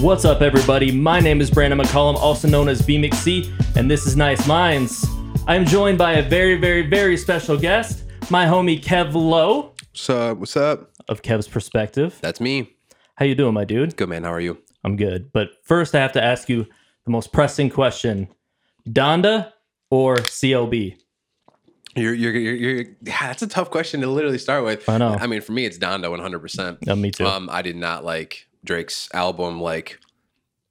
What's up, everybody? My name is Brandon McCollum, also known as B McC, and this is Nice Minds. I'm joined by a very, very, very special guest, my homie Kev Lowe What's up? What's up? of Kev's Perspective. That's me. How you doing, my dude? Good man. How are you? I'm good. But first, I have to ask you the most pressing question: Donda or CLB? You're, you're, you're, you're yeah, that's a tough question to literally start with. I know. I mean, for me, it's Donda 100%. Yeah, me too. Um, I did not like Drake's album like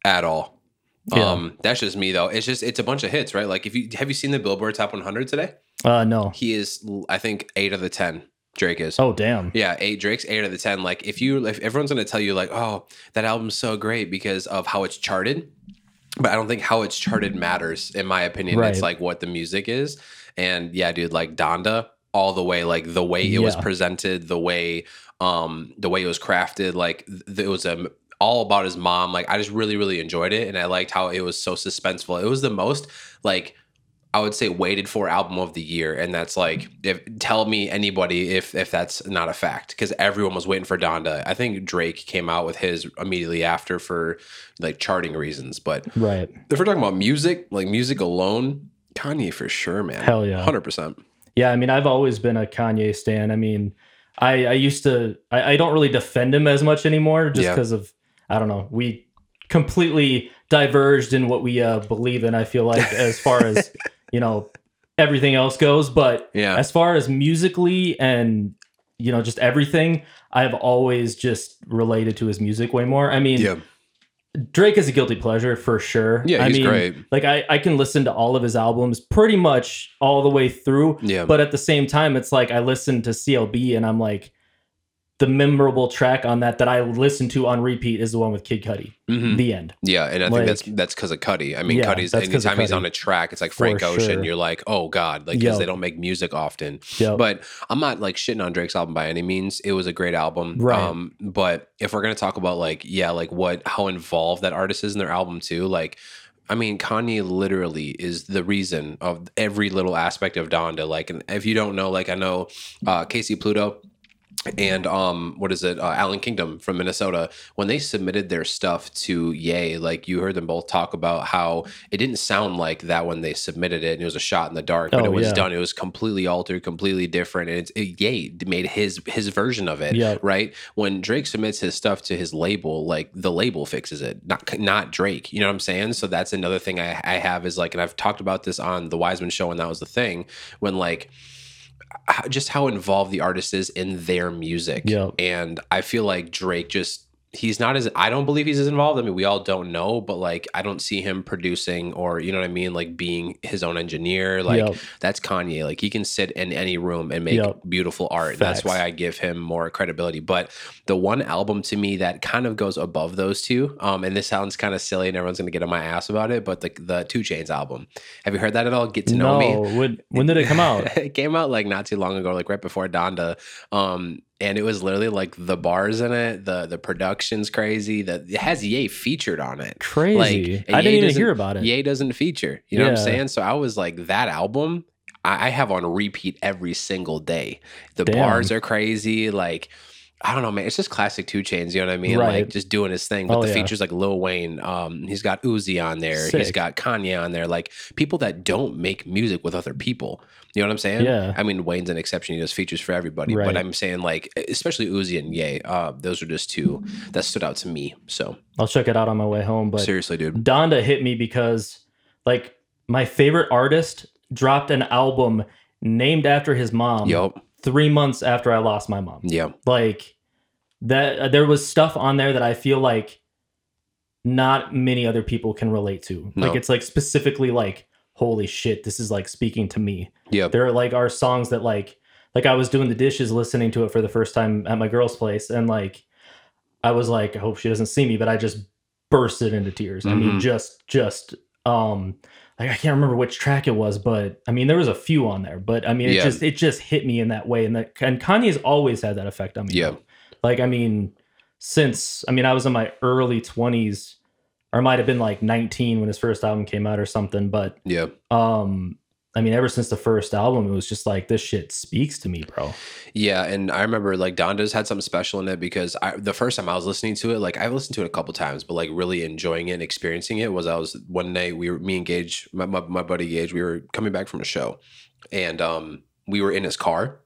at all. Yeah. Um, that's just me though. It's just it's a bunch of hits, right? Like if you have you seen the Billboard Top 100 today? Uh, no. He is, I think, eight of the ten. Drake is. Oh, damn. Yeah, eight Drake's eight of the ten. Like if you if everyone's gonna tell you like, oh, that album's so great because of how it's charted, but I don't think how it's charted matters in my opinion. It's like what the music is. And yeah, dude, like Donda, all the way, like the way it was presented, the way um the way it was crafted, like it was um all about his mom. Like I just really, really enjoyed it. And I liked how it was so suspenseful. It was the most like I would say waited for album of the year, and that's like if tell me anybody if if that's not a fact because everyone was waiting for Donda. I think Drake came out with his immediately after for like charting reasons, but Right. if we're talking about music, like music alone, Kanye for sure, man. Hell yeah. hundred percent. Yeah, I mean, I've always been a Kanye stan. I mean, I, I used to, I, I don't really defend him as much anymore just Yeah. because of, I don't know, we completely diverged in what we uh, believe in, I feel like, as far as, you know, everything else goes. But Yeah, as far as musically and, you know, just everything, I've always just related to his music way more. I mean, yeah, Drake is a guilty pleasure for sure. yeah. I He's mean, great. Like I, I can listen to all of his albums pretty much all the way through. Yeah, But at the same time, it's like I listen to CLB and I'm like, the memorable track on that that I listen to on repeat is the one with Kid Cudi. Mhm. The end. yeah, and I think like- that's that's because of Cudi. I mean, Yeah, Cudi's that's 'cause of anytime he's on a track, it's like For Frank Ocean. sure. You're like, oh god, like because they don't make music often. Yep. But I'm not like shitting on Drake's album by any means. It was a great album. Right. Um, but if we're gonna talk about like, yeah, like what how involved that artist is in their album too, like I mean, Kanye literally is the reason of every little aspect of Donda. Like, and if you don't know, like I know uh Casey Pluto and um what is it uh, Allan Kingdom from Minnesota when they submitted their stuff to Yay, like you heard them both talk about how it didn't sound like that when they submitted it and it was a shot in the dark but Oh, it was yeah. done it was completely altered completely different and it's it, Ye made his his version of it Yeah. right when Drake submits his stuff to his label like the label fixes it not not Drake you know what I'm saying so that's another thing I, I have is like and I've talked about this on the Wiseman show and that was the thing when like just how involved the artist is in their music. And I feel like Drake just he's not as I don't believe he's as involved. I mean, we all don't know, but like I don't see him producing or you know what I mean, like being his own engineer. Like Yep. that's Kanye. Like he can sit in any room and make Yep. beautiful art. That's why I give him more credibility. But the one album to me that kind of goes above those two, um, and this sounds kind of silly and everyone's gonna get on my ass about it, but the the 2 Chainz album. Have you heard that at all? Get to know me. when, when did it come out? it came out like not too long ago, like right before Donda. Um, and it was literally like the bars in it, the the production's crazy. That it has Ye featured on it. Crazy. and I Ye didn't even hear about it. Ye doesn't feature. You know what I'm saying? So I was like, that album, I, I have on repeat every single day. The Damn. bars are crazy. Like, I don't know, man. It's just classic 2 Chainz. You know what I mean? Right. Like just doing his thing. But Oh, the yeah. features like Lil Wayne. Um, he's got Uzi on there. He's got Kanye on there. Like people that don't make music with other people. You know what I'm saying? Yeah. I mean, Wayne's an exception. He does features for everybody. Right. But I'm saying like, especially Uzi and Ye. Uh, those are just two that stood out to me. So I'll check it out on my way home. But seriously, dude. Donda hit me because like my favorite artist dropped an album named after his mom Yup. three months after I lost my mom. Yeah. Like that, uh, there was stuff on there that I feel like not many other people can relate to. No. Like it's like specifically like, holy shit, this is like speaking to me. Yeah. There are like are songs that like like I was doing the dishes listening to it for the first time at my girl's place and like I was like, I hope she doesn't see me, but I just bursted into tears. I mean, Mhm. just just um like I can't remember which track it was, but I mean there was a few on there, but I mean it Yeah. just it just hit me in that way. And that and Kanye's always had that effect on me. Yeah. Like I mean, since I mean I was in my early twenties, or might have been like 19 when his first album came out or something, but Yeah. um I mean, ever since the first album, it was just like this shit speaks to me, bro. Yeah, and I remember like Donda's had something special in it because I, the first time I was listening to it, like I've listened to it a couple times, but like really enjoying it and experiencing it was I was one night we were me and Gage, my, my, my buddy Gage, we were coming back from a show, and um we were in his car,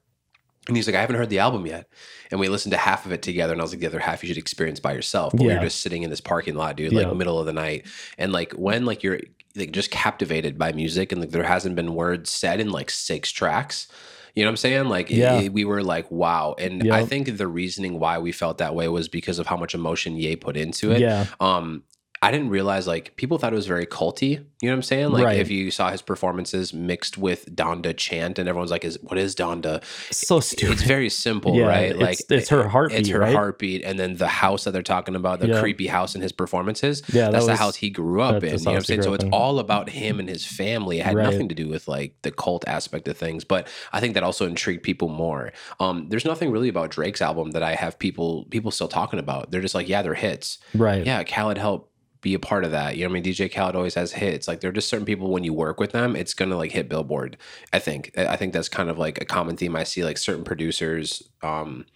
and he's like, I haven't heard the album yet, and we listened to half of it together, and I was like, the other half you should experience by yourself. But we were just sitting in this parking lot, dude, like Yeah. middle of the night, and like when like you're like just captivated by music, and like there hasn't been words said in like six tracks. You know what I'm saying? Like, Yeah. it- we were like, wow. And I think the reasoning why we felt that way was because of how much emotion Ye put into it. Yeah, Um, I didn't realize like people thought it was very culty. You know what I'm saying? Like Right. if you saw his performances mixed with Donda chant, and everyone's like, "Is what is Donda?" so stupid. It's very simple, Yeah, right? it's- Like it's her heartbeat, It's her right? heartbeat, and then the house that they're talking about, the Yeah. creepy house in his performances. yeah, that That's the house he grew up in. You know what I'm saying? So it's in. all about him and his family. It had Right. nothing to do with like the cult aspect of things. But I think that also intrigued people more. Um, there's nothing really about Drake's album that I have people people still talking about. They're just like, yeah, they're hits. right. Yeah, Khaled helped be a part of that. You know what I mean? DJ Khaled always has hits. Like there are just certain people when you work with them, it's gonna like hit Billboard. I think. I I think that's kind of like a common theme I see. Like certain producers, um,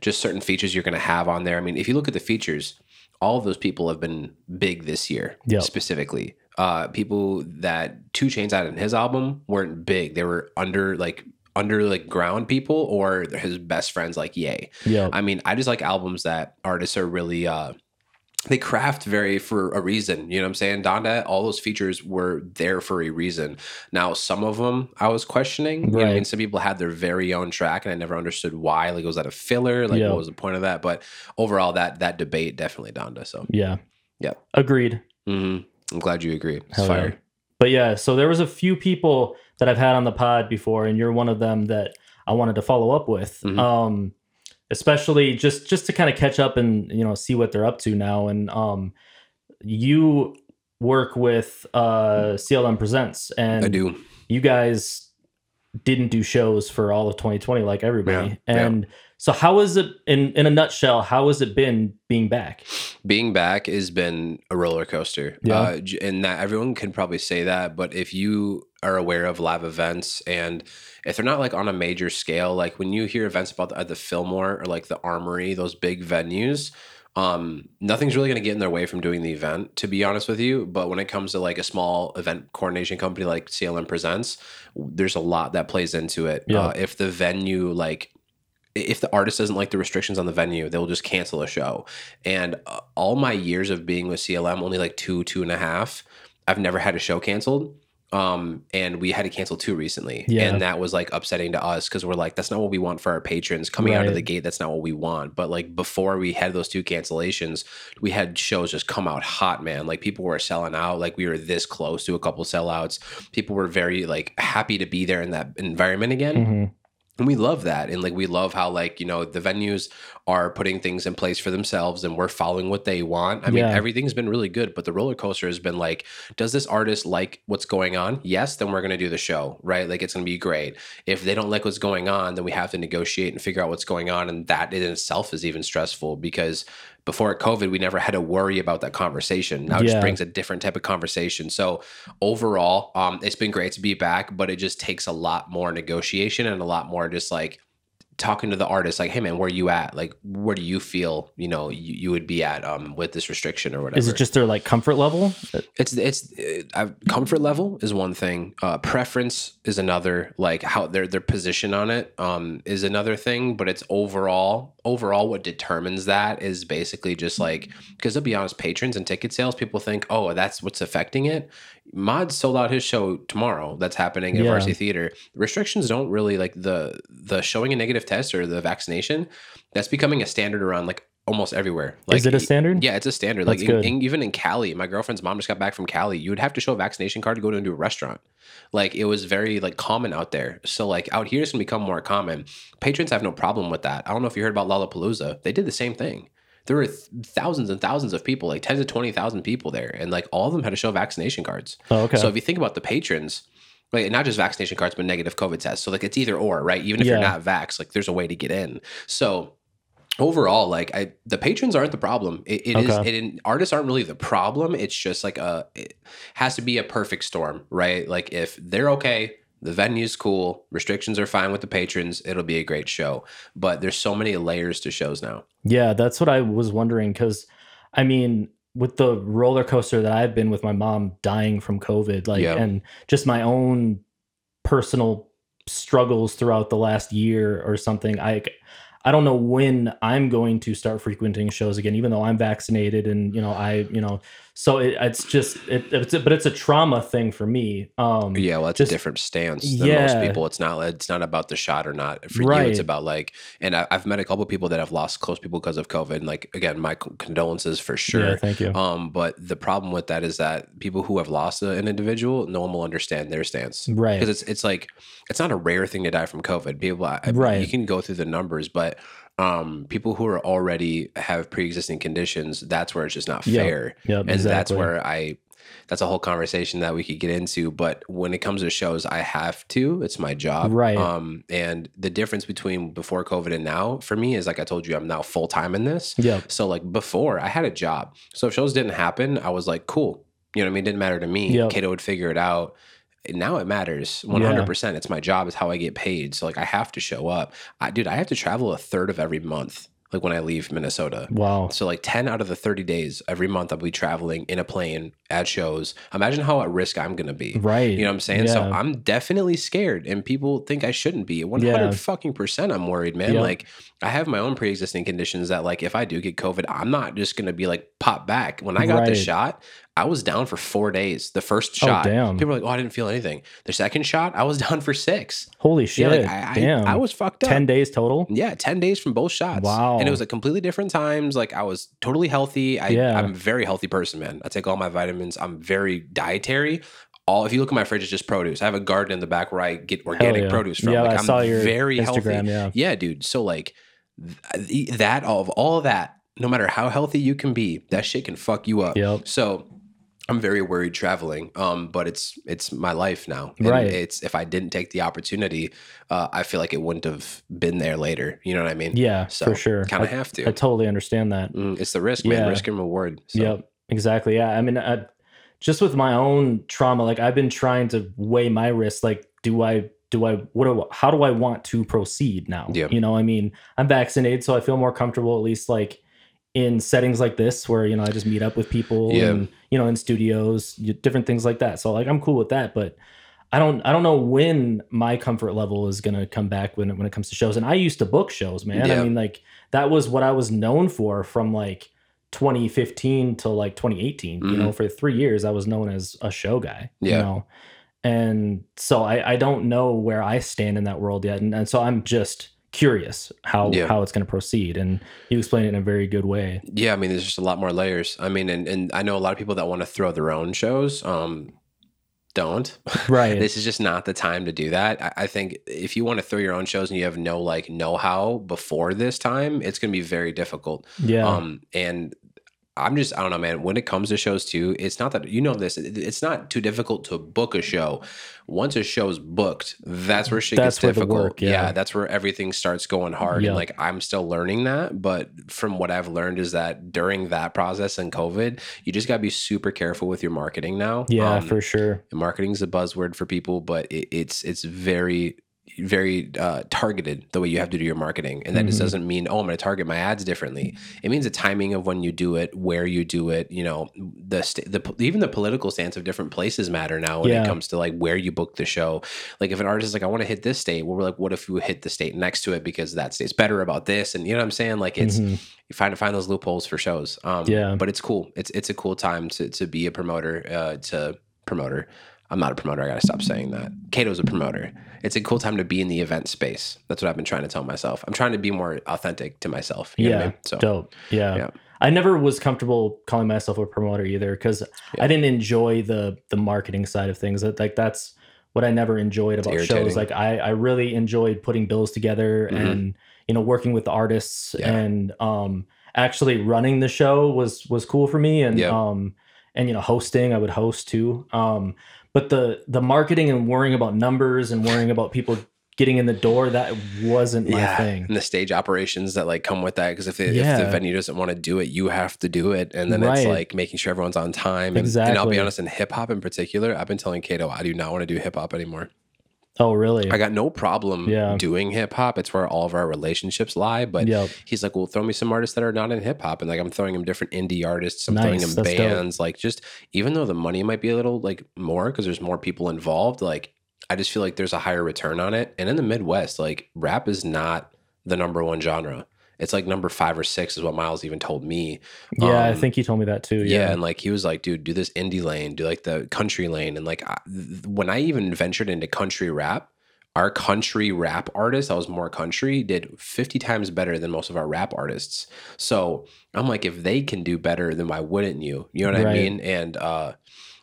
just certain features you're gonna have on there. I mean, if you look at the features, all of those people have been big this year, Yep. specifically. Uh, people that 2 Chainz had in his album weren't big. They were under like under like ground people or his best friends like Yay. Yeah, I mean, I just like albums that artists are really uh they craft very for a reason. You know what I'm saying? Donda, all those features were there for a reason. Now, some of them I was questioning. You know I Right. mean? Some people had their very own track and I never understood why. Like was that a filler? Like Yeah. what was the point of that? But overall that that debate definitely Donda. So yeah, Yeah. Agreed. hmm I'm glad you agree. It's Hell yeah. But yeah, so there was a few people that I've had on the pod before, and you're one of them that I wanted to follow up with. Mhm. Um, especially just just to kind of catch up and you know see what they're up to now. And um, you work with uh, CLM Presents, and I do. you guys didn't do shows for all of 2020 like everybody. Yeah, yeah. and so how is it in in a nutshell? How has it been being back? being back has been a roller coaster. Yeah. Uh, and that everyone can probably say that, but if you are aware of live events and if they're not like on a major scale, like when you hear events about the, at the Fillmore or like the Armory, those big venues, um, nothing's really going to get in their way from doing the event, to be honest with you. But when it comes to like a small event coordination company like CLM Presents, there's a lot that plays into it. Yeah. Uh, if the venue like if the artist doesn't like the restrictions on the venue, they'll just cancel a show. And uh, all my years of being with CLM, only like two, two and a half, I've never had a show canceled. Um, and we had to cancel two recently. Yeah. And that was like upsetting to us because we're like, that's not what we want for our patrons coming out of the gate. That's not what we want. But like before we had those two cancellations, we had shows just come out hot, man. Like people were selling out. Like we were this close to a couple sellouts. People were very like happy to be there in that environment again Mhm. And we love that and like we love how like you know the venues are putting things in place for themselves and we're following what they want. I mean everything's been really good but the roller coaster has been like does this artist like what's going on? Yes then we're going to do the show right? Like it's going to be great. If they don't like what's going on then we have to negotiate and figure out what's going on and that in itself is even stressful because before covid we never had to worry about that conversation now it Yeah. just brings a different type of conversation so overall um it's been great to be back but it just takes a lot more negotiation and a lot more just like talking to the artist like hey man where are you at? Like where do you feel you know you, you would be at um with this restriction or whatever Is it just their like comfort level? it's it's uh, comfort level is one thing. Uh preference is another like how their their position on it um is another thing but it's overall overall what determines that is basically just like because to be honest patrons and ticket sales people think oh that's what's affecting it mod sold out his show tomorrow that's happening at Yeah. varsity theater restrictions don't really like the the showing a negative test or the vaccination that's becoming a standard around like almost everywhere like Is it a standard? yeah, it's a standard. That's like in, in- even in Cali, my girlfriend's mom just got back from Cali. You would have to show a vaccination card to go into a restaurant. Like it was very like common out there. So like out here, it's gonna become more common. Patrons have no problem with that. I don't know if you heard about Lollapalooza. They did the same thing. There were th- thousands and thousands of people, like ten to twenty thousand people there, and like all of them had to show vaccination cards. Oh, okay. So if you think about the patrons, like not just vaccination cards, but negative COVID tests. So like it's either or, right? Even if you're not vax, like there's a way to get in. So overall, like I, the patrons aren't the problem. It, it is. Okay. It, artists aren't really the problem. It's just like a. It has to be a perfect storm, right? Like if they're okay. The venue's cool. Restrictions are fine with the patrons. It'll be a great show. But there's so many layers to shows now. Yeah, that's what I was wondering because, I mean, with the roller coaster that I've been with my mom dying from COVID, like, Yeah. and just my own personal struggles throughout the last year or something, I, I don't know when I'm going to start frequenting shows again, even though I'm vaccinated and you know I, you know, so it, it's just, it, it's, a, but it's a trauma thing for me. Um, Yeah, well, it's Just- a different stance than most people. It's not. It's not about the shot or not. For you, it's about like. And I, I've met a couple people that have lost close people because of COVID. And like again, my condolences for sure. Yeah, thank you. Um, but the problem with that is that people who have lost a- an individual, no one will understand their stance. Right. Because it's it's like it's not a rare thing to die from COVID. People, I, Right. You can go through the numbers, but um, people who are already have pre-existing conditions, that's where it's just not Yep. fair. Yep, and that's where I. That's a whole conversation that we could get into. But when it comes to shows, I have to. It's my job. Right. Um, and the difference between before COVID and now, for me, is like I told you, I'm now full time in this. Yeah. So like before, I had a job. So if shows didn't happen, I was like, cool. You know what I mean? It didn't matter to me. Yep. Kato would figure it out. Now it matters 100%. It's my job. It's how I get paid. So like I have to show up. I, dude, I have to travel a third of every month. Like when I leave Minnesota. Wow. So like 10 out of the 30 days every month I'll be traveling in a plane at shows. Imagine how at risk I'm to be. Right. You know what I'm saying? So I'm definitely scared, and people think I shouldn't be. 100 Yeah. fucking percent, I'm worried, man. Like I have my own pre-existing conditions that, like, if I do get COVID, I'm not just gonna be like pop back. When I got the shot, I was down for four days. The first Oh, shot, damn. people were like, "Oh, I didn't feel anything." The second shot, I was down for six. Holy shit. Yeah, like I, I, Damn. I was fucked up. 10 days total. Yeah, 10 days from both shots. Wow. And it was at completely different times. Like I was totally healthy. I, Yeah. I'm a very healthy person, man. I take all my vitamins. I'm very dietary. All if you look at my fridge, it's just produce. I have a garden in the back where I get organic yeah. produce from. Yeah, like I I'm saw your very Instagram, healthy. yeah. dude. So like th- that of all of that, no matter how healthy you can be, that shit can fuck you up. Yep. So I'm very worried traveling. Um, but it's it's my life now. And Right. It's if I didn't take the opportunity, uh, I feel like it wouldn't have been there later. You know what I mean? Yeah, So for sure. kind of I- have to. I totally understand that. Mm, it's the risk, man. Risk and reward. So. Yep, exactly. Yeah, I mean, I, just with my own trauma, like I've been trying to weigh my risk. Like, do I, do I, what do, how do I want to proceed now? Yeah. You know, I mean, I'm vaccinated, so I feel more comfortable, at least like in settings like this, where you know I just meet up with people, Yeah. and you know, in studios, different things like that. So like, I'm cool with that, but. I don't I don't know when my comfort level is gonna come back when it, when it comes to shows. And I used to book shows, man. Yeah. I mean, like that was what I was known for from like 2015 till like 2018. You know, mm-hmm. for three years I was known as a show guy. You Yeah. know, and so I I don't know where I stand in that world yet, and, and so I'm just curious how Yeah. how it's gonna proceed. And you explain it in a very good way. Yeah, I mean, there's just a lot more layers. I mean, and, and I know a lot of people that want to throw their own shows. Um, don't. Right. this is just not the time to do that. I, I think if you want to throw your own shows and you have no like know how before this time, it's going to be very difficult. yeah. Um, and I'm just I don't know, man. When it comes to shows too, it's not that you know this. It's not too difficult to book a show. Once a show's booked, that's where shit That's gets where difficult. work, yeah. that's where everything starts going hard. Yep. And like I'm still learning that, but from what I've learned is that during that process and COVID, you just gotta be super careful with your marketing now. yeah, Um, for sure. marketing's a buzzword for people, but it, it's it's very very uh, targeted the way you have to do your marketing, and that just Mhm. doesn't mean oh I'm going to target my ads differently. It means the timing of when you do it, where you do it. You know, the st- the even the political stance of different places matter now when Yeah. it comes to like where you book the show. Like if an artist is like I want to hit this state, well we're like what if you hit the state next to it because that state's better about this, and you know what I'm saying? Like it's Mhm. you find to find those loopholes for shows. Um, Yeah. but it's cool. It's it's a cool time to to be a promoter. Uh, to promoter. I'm not a promoter. I gotta stop saying that. Cato's a promoter. It's a cool time to be in the event space. That's what I've been trying to tell myself. I'm trying to be more authentic to myself. You know yeah. I mean? So dope. Yeah. yeah. I never was comfortable calling myself a promoter either because Yeah. I didn't enjoy the the marketing side of things. That like that's what I never enjoyed about shows. Like I I really enjoyed putting bills together Mhm. and you know working with the artists Yeah. and um actually running the show was was cool for me and Yeah. um and you know hosting I would host too. Um but the the marketing and worrying about numbers and worrying about people getting in the door that wasn't my thing. And the stage operations that like come with that. Because if, it- if the venue doesn't want to do it, you have to do it. And then it's like making sure everyone's on time. And, and I'll be honest, in hip hop in particular, I've been telling Kato I do not want to do hip hop anymore. Oh, really? I got no problem Yeah. doing hip hop. It's where all of our relationships lie. But Yep. he's like, well, throw me some artists that are not in hip hop. And like, I'm throwing him different indie artists. I'm throwing him That's dope. bands. Like, just even though the money might be a little like more because there's more people involved, like, I just feel like there's a higher return on it. And in the Midwest, like, rap is not the number one genre. It's like number five or six is what Miles even told me. Yeah, I Um, think he told me that too. yeah. Yeah. and like he was like, dude, do this indie lane, do like the country lane, and like I, th- when I even ventured into country rap, our country rap artist, I was more country, did fifty times better than most of our rap artists. So I'm like, if they can do better, then why wouldn't you? You know what I mean? And uh,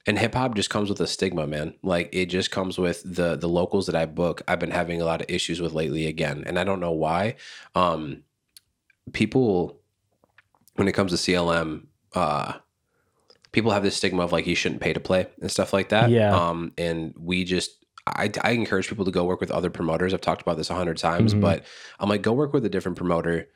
and hip hop just comes with a stigma, man. Like it just comes with the the locals that I book. I've been having a lot of issues with lately again, and I don't know why. Um, people when it comes to CLM, uh, people have this stigma of like you shouldn't pay to play and stuff like that. Yeah. Um, and we just, I, I encourage people to go work with other promoters. I've talked about this a hundred times, Mhm. but I'm like, go work with a different promoter.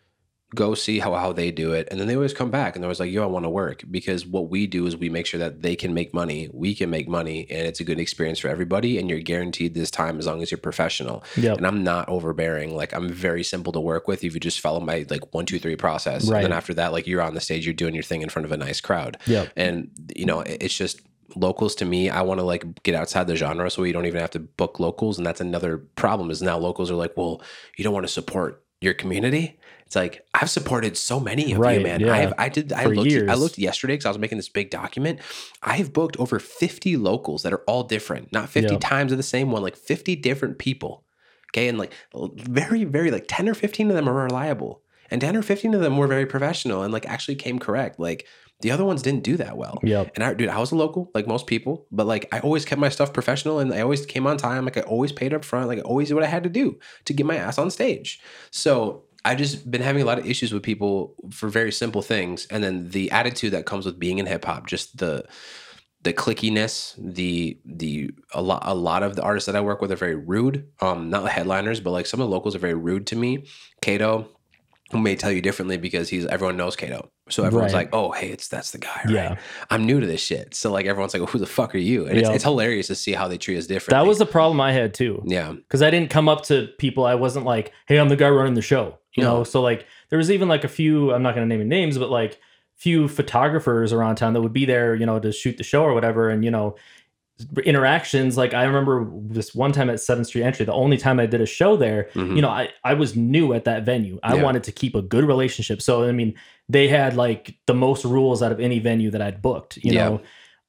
Go see how, how they do it. And then they always come back and they're always like, yo, I want to work because what we do is we make sure that they can make money. We can make money and it's a good experience for everybody. And you're guaranteed this time as long as you're professional Yep. and I'm not overbearing. Like I'm very simple to work with if you just follow my like one, two, three process. Right. And then after that, like you're on the stage, you're doing your thing in front of a nice crowd. Yep. And you know, it- it's just locals to me. I want to like get outside the genre so you don't even have to book locals. And that's another problem is now locals are like, well, you don't want to support your community. It's like I've supported so many of Right, you, man. yeah. I have I did I For looked I looked yesterday because I was making this big document. I have booked over 50 locals that are all different, not 50 Yep. times of the same one, like 50 different people. Okay. And like very, very like 10 or 15 of them are reliable. And 10 or 15 of them were very professional and like actually came correct. Like the other ones didn't do that well. Yeah. And I, dude, I was a local, like most people, but like I always kept my stuff professional and I always came on time. Like I always paid up front. Like I always did what I had to do to get my ass on stage. So I've just been having a lot of issues with people for very simple things. And then the attitude that comes with being in hip hop, just the, the clickiness, the the a lot a lot of the artists that I work with are very rude. Um, not the headliners, but like some of the locals are very rude to me. Kato, who may tell you differently because he's everyone knows Kato. So everyone's Right. like, oh hey, it's that's the guy, right? Yeah. I'm new to this shit. So like everyone's like, well, who the fuck are you? And it's, Yeah. it's hilarious to see how they treat us differently. That was the problem I had too. yeah. because I didn't come up to people. I wasn't like, "Hey, I'm the guy running the show," you No. know. So like, there was even like a few. I'm not going to name any names, but like few photographers around town that would be there, you know, to shoot the show or whatever, and you know, interactions. Like I remember this one time at Seventh Street Entry, the only time I did a show there. Mhm. You know, I I was new at that venue. I Yeah. wanted to keep a good relationship. So I mean, they had like the most rules out of any venue that I'd booked. You Yeah. know.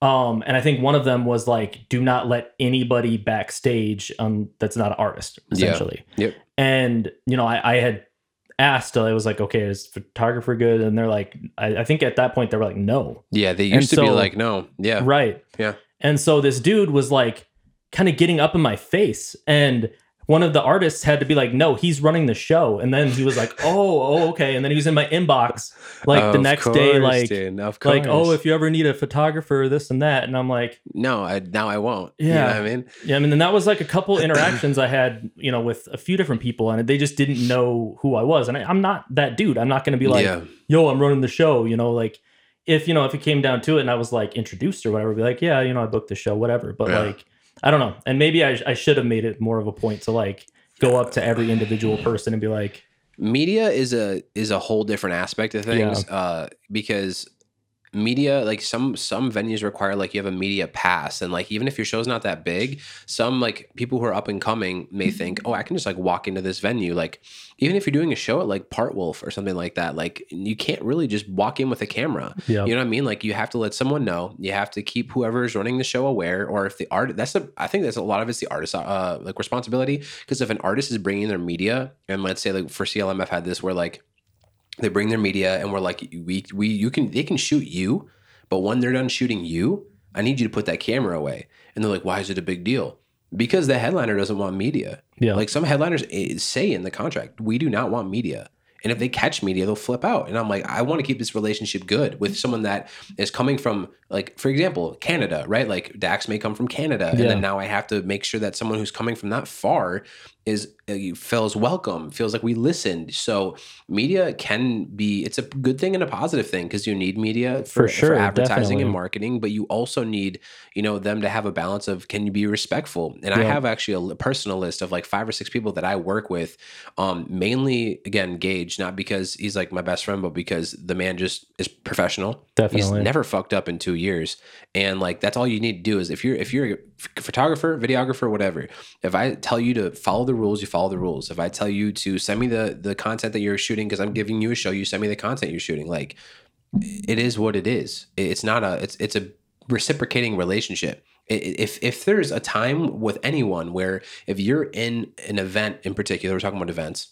Um, and I think one of them was like, do not let anybody backstage um that's not an artist, Yeah. essentially. Yep. And you know, I, I had asked, I was like, okay, is photographer good? And they're like, I, I think at that point they were like, no. Yeah. They used to be like, no. Yeah. Right. Yeah. And so this dude was like kind of getting up in my face. And one of the artists had to be like, no, he's running the show. And then he was like, oh, oh, okay. And then he was in my inbox like the Of next day, like, dude, like, oh, if you ever need a photographer, this and that. And I'm like, no, I, now I won't. You know Yeah. what I mean? yeah, I mean, and that was like a couple interactions I had, you know, with a few different people, and they just didn't know who I was. And I, I'm not that dude. I'm not going to be like, yeah. yo, I'm running the show, you know, like if, you know, if it came down to it and I was like introduced or whatever, I'd be like, yeah, you know, I booked the show, whatever. But Yeah. like, I don't know. And maybe I, I should have made it more of a point to like go up to every individual person and be like, media is a is a whole different aspect of things uh because media like some some venues require like you have a media pass and like even if your show's not that big some like people who are up and coming may think oh i can just like walk into this venue like even if you're doing a show at like part wolf or something like that like you can't really just walk in with a camera yeah, you know what I mean? Like you have to let someone know. You have to keep whoever is running the show aware. Or if the art, that's a i think that's a lot of it's the artist uh like responsibility. Because if an artist is bringing their media, and let's say like for clmf had this where like they bring their media and we're like we we you can they can shoot you, but when they're done shooting you, I need you to put that camera away. And they're like, why is it a big deal? Because the headliner doesn't want media. yeah, Like some headliners eh, say in the contract, we do not want media. And if they catch media, they'll flip out. And I'm like, I want to keep this relationship good with someone that is coming from, like, for example, Canada, right? Like Dax may come from Canada. And then now I have to make sure that someone who's coming from that far is uh, feels welcome feels like we listened so media can be it's a good thing and a positive thing because you need media for, For sure, advertising definitely. and marketing but you also need you know them to have a balance of can you be respectful and i have actually a personal list of like five or six people that i work with um mainly again gage not because he's like my best friend but because the man just is professional Definitely. He's never fucked up in two years, and like that's all you need to do is if you're if you're a photographer, videographer, whatever. If I tell you to follow the rules, you follow the rules. If I tell you to send me the the content that you're shooting because I'm giving you a show, you send me the content you're shooting. Like it is what it is. It's not a it's it's a reciprocating relationship. If if there's a time with anyone where if you're in an event in particular, we're talking about events,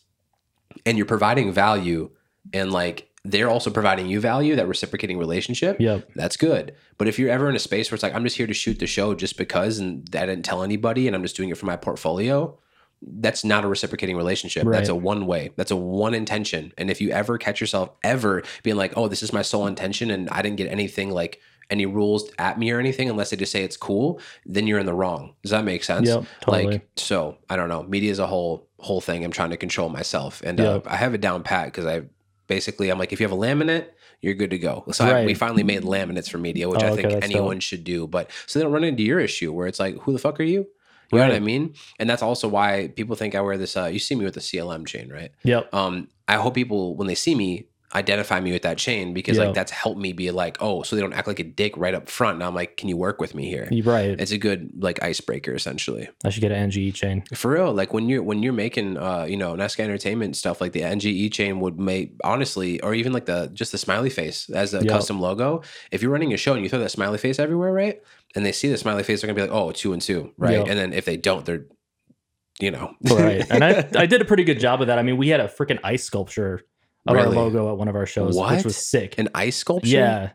and you're providing value and like they're also providing you value, that reciprocating relationship, Yep. that's good. But if you're ever in a space where it's like, I'm just here to shoot the show just because and I didn't tell anybody and I'm just doing it for my portfolio, that's not a reciprocating relationship. That's a one way. That's a one intention. And if you ever catch yourself ever being like, oh, this is my sole intention and I didn't get anything like any rules at me or anything unless they just say it's cool, then you're in the wrong. Does that make sense? Yep, totally. Like so, I don't know. Media is a whole whole thing. I'm trying to control myself, and uh, I have it down pat because I basically I'm like, if you have a laminate, you're good to go. So I, we finally made laminates for media, which Oh, I think that's anyone dope. should do. But so they don't run into your issue where it's like, who the fuck are you? You know what I mean? And that's also why people think I wear this. Uh, you see me with the CLM chain, right? Yep. Um, I hope people when they see me identify me with that chain because Yeah. like that's helped me be like, oh, so they don't act like a dick right up front. And I'm like, can you work with me here? Right. It's a good like icebreaker essentially. I should get an NGE chain. For real, like when you're when you're making uh you know Nesca Entertainment stuff, like the NGE chain would make honestly, or even like the just the smiley face as a Yep. custom logo. If you're running a show and you throw that smiley face everywhere, right? And they see the smiley face, they're gonna be like, oh, two and two, right? Yep. And then if they don't, they're you know, Right. and I, I did a pretty good job of that. I mean, we had a freaking ice sculpture of Really? our logo at one of our shows, What? which was sick. an ice sculpture. Yeah.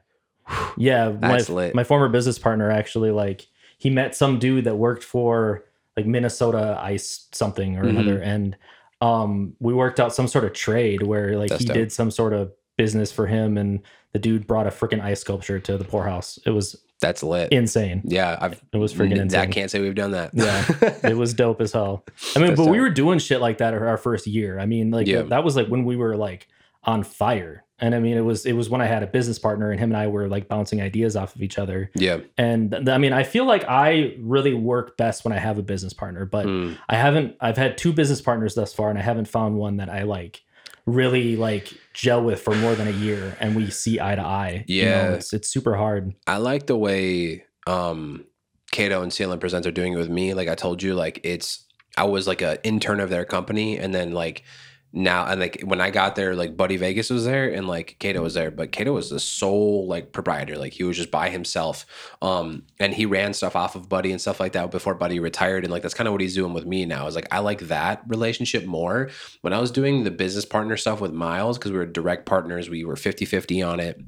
Yeah. That's my, lit. my former business partner actually like he met some dude that worked for like Minnesota Ice something or Mhm. another. And um we worked out some sort of trade where like That's he dope. did some sort of business for him and the dude brought a freaking ice sculpture to the Pourhouse. It was that's lit. insane. yeah, I've It was freaking insane. I can't say we've done that. Yeah. It was dope as hell. I mean, That's but we were doing shit like that our first year. I mean, like Yeah. that was like when we were like on fire. And I mean, it was it was when I had a business partner and him and I were like bouncing ideas off of each other. yeah. And th- I mean, I feel like I really work best when I have a business partner, but Mm. I haven't I've had two business partners thus far and I haven't found one that I like really like gel with for more than a year and we see eye to eye. You know, Yeah. it's it's super hard. I like the way um Cato and CLM Presents are doing it with me. Like I told you, like it's I was like an intern of their company, and then like now and like when I got there, like Buddy Vegas was there and like Cato was there, but Cato was the sole like proprietor. Like he was just by himself. Um and he ran stuff off of Buddy and stuff like that before Buddy retired. And like that's kind of what he's doing with me now. Is like I like that relationship more. When I was doing the business partner stuff with Miles, because we were direct partners, we were 50-50 on it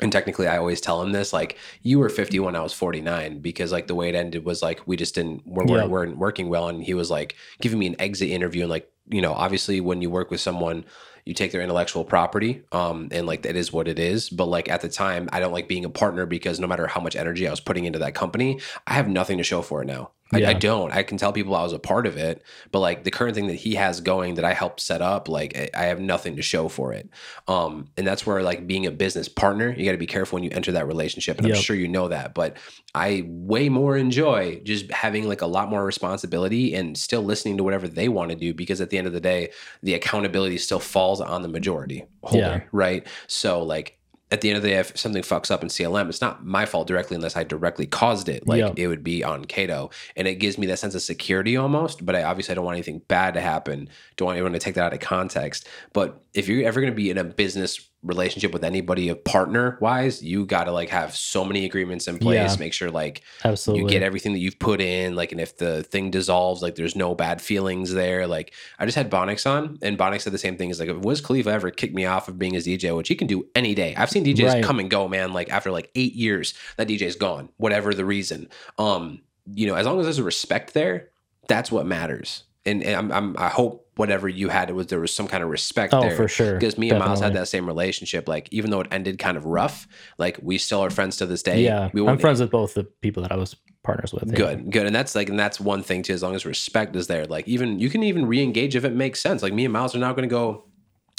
and technically i always tell him this like you were 50 when i was 49 because like the way it ended was like we just didn't we Yeah. weren't working well and he was like giving me an exit interview and like you know obviously when you work with someone you take their intellectual property um and like that is what it is. But like at the time i don't like being a partner because no matter how much energy i was putting into that company i have nothing to show for it now I, I don't. I can tell people i was a part of it but like the current thing that he has going that i helped set up like I- have nothing to show for it. Um and that's where like being a business partner you got to be careful when you enter that relationship and i'm sure you know that but i way more enjoy just having like a lot more responsibility and still listening to whatever they want to do because at the end of the day the accountability still falls on the majority holder Yeah. right? So like at the end of the day, if something fucks up in CLM, it's not my fault directly unless I directly caused it. Like Yeah. it would be on Cato, and it gives me that sense of security almost. But I obviously I don't want anything bad to happen. Don't want anyone to take that out of context. But if you're ever going to be in a business relationship with anybody, a partner wise, you got to like have so many agreements in place. Yeah. Make sure like Absolutely. you get everything that you've put in like and if the thing dissolves like there's no bad feelings there like i just had Bonics on and Bonics said the same thing is like if wiz khalifa ever kicked me off of being his dj which he can do any day i've seen djs Right. come and go man like after like eight years that dj's gone whatever the reason um you know as long as there's a respect there that's what matters and, and I'm, I'm i hope whatever you had it was there was some kind of respect Oh, there for sure. because me and Miles had that same relationship. Like, even though it ended kind of rough, like we still are friends to this day. Yeah, we I'm friends with both the people that I was partners with. yeah. Good, good, and that's like, and that's one thing too. As long as respect is there, like even you can even re-engage if it makes sense. Like me and Miles are now going to go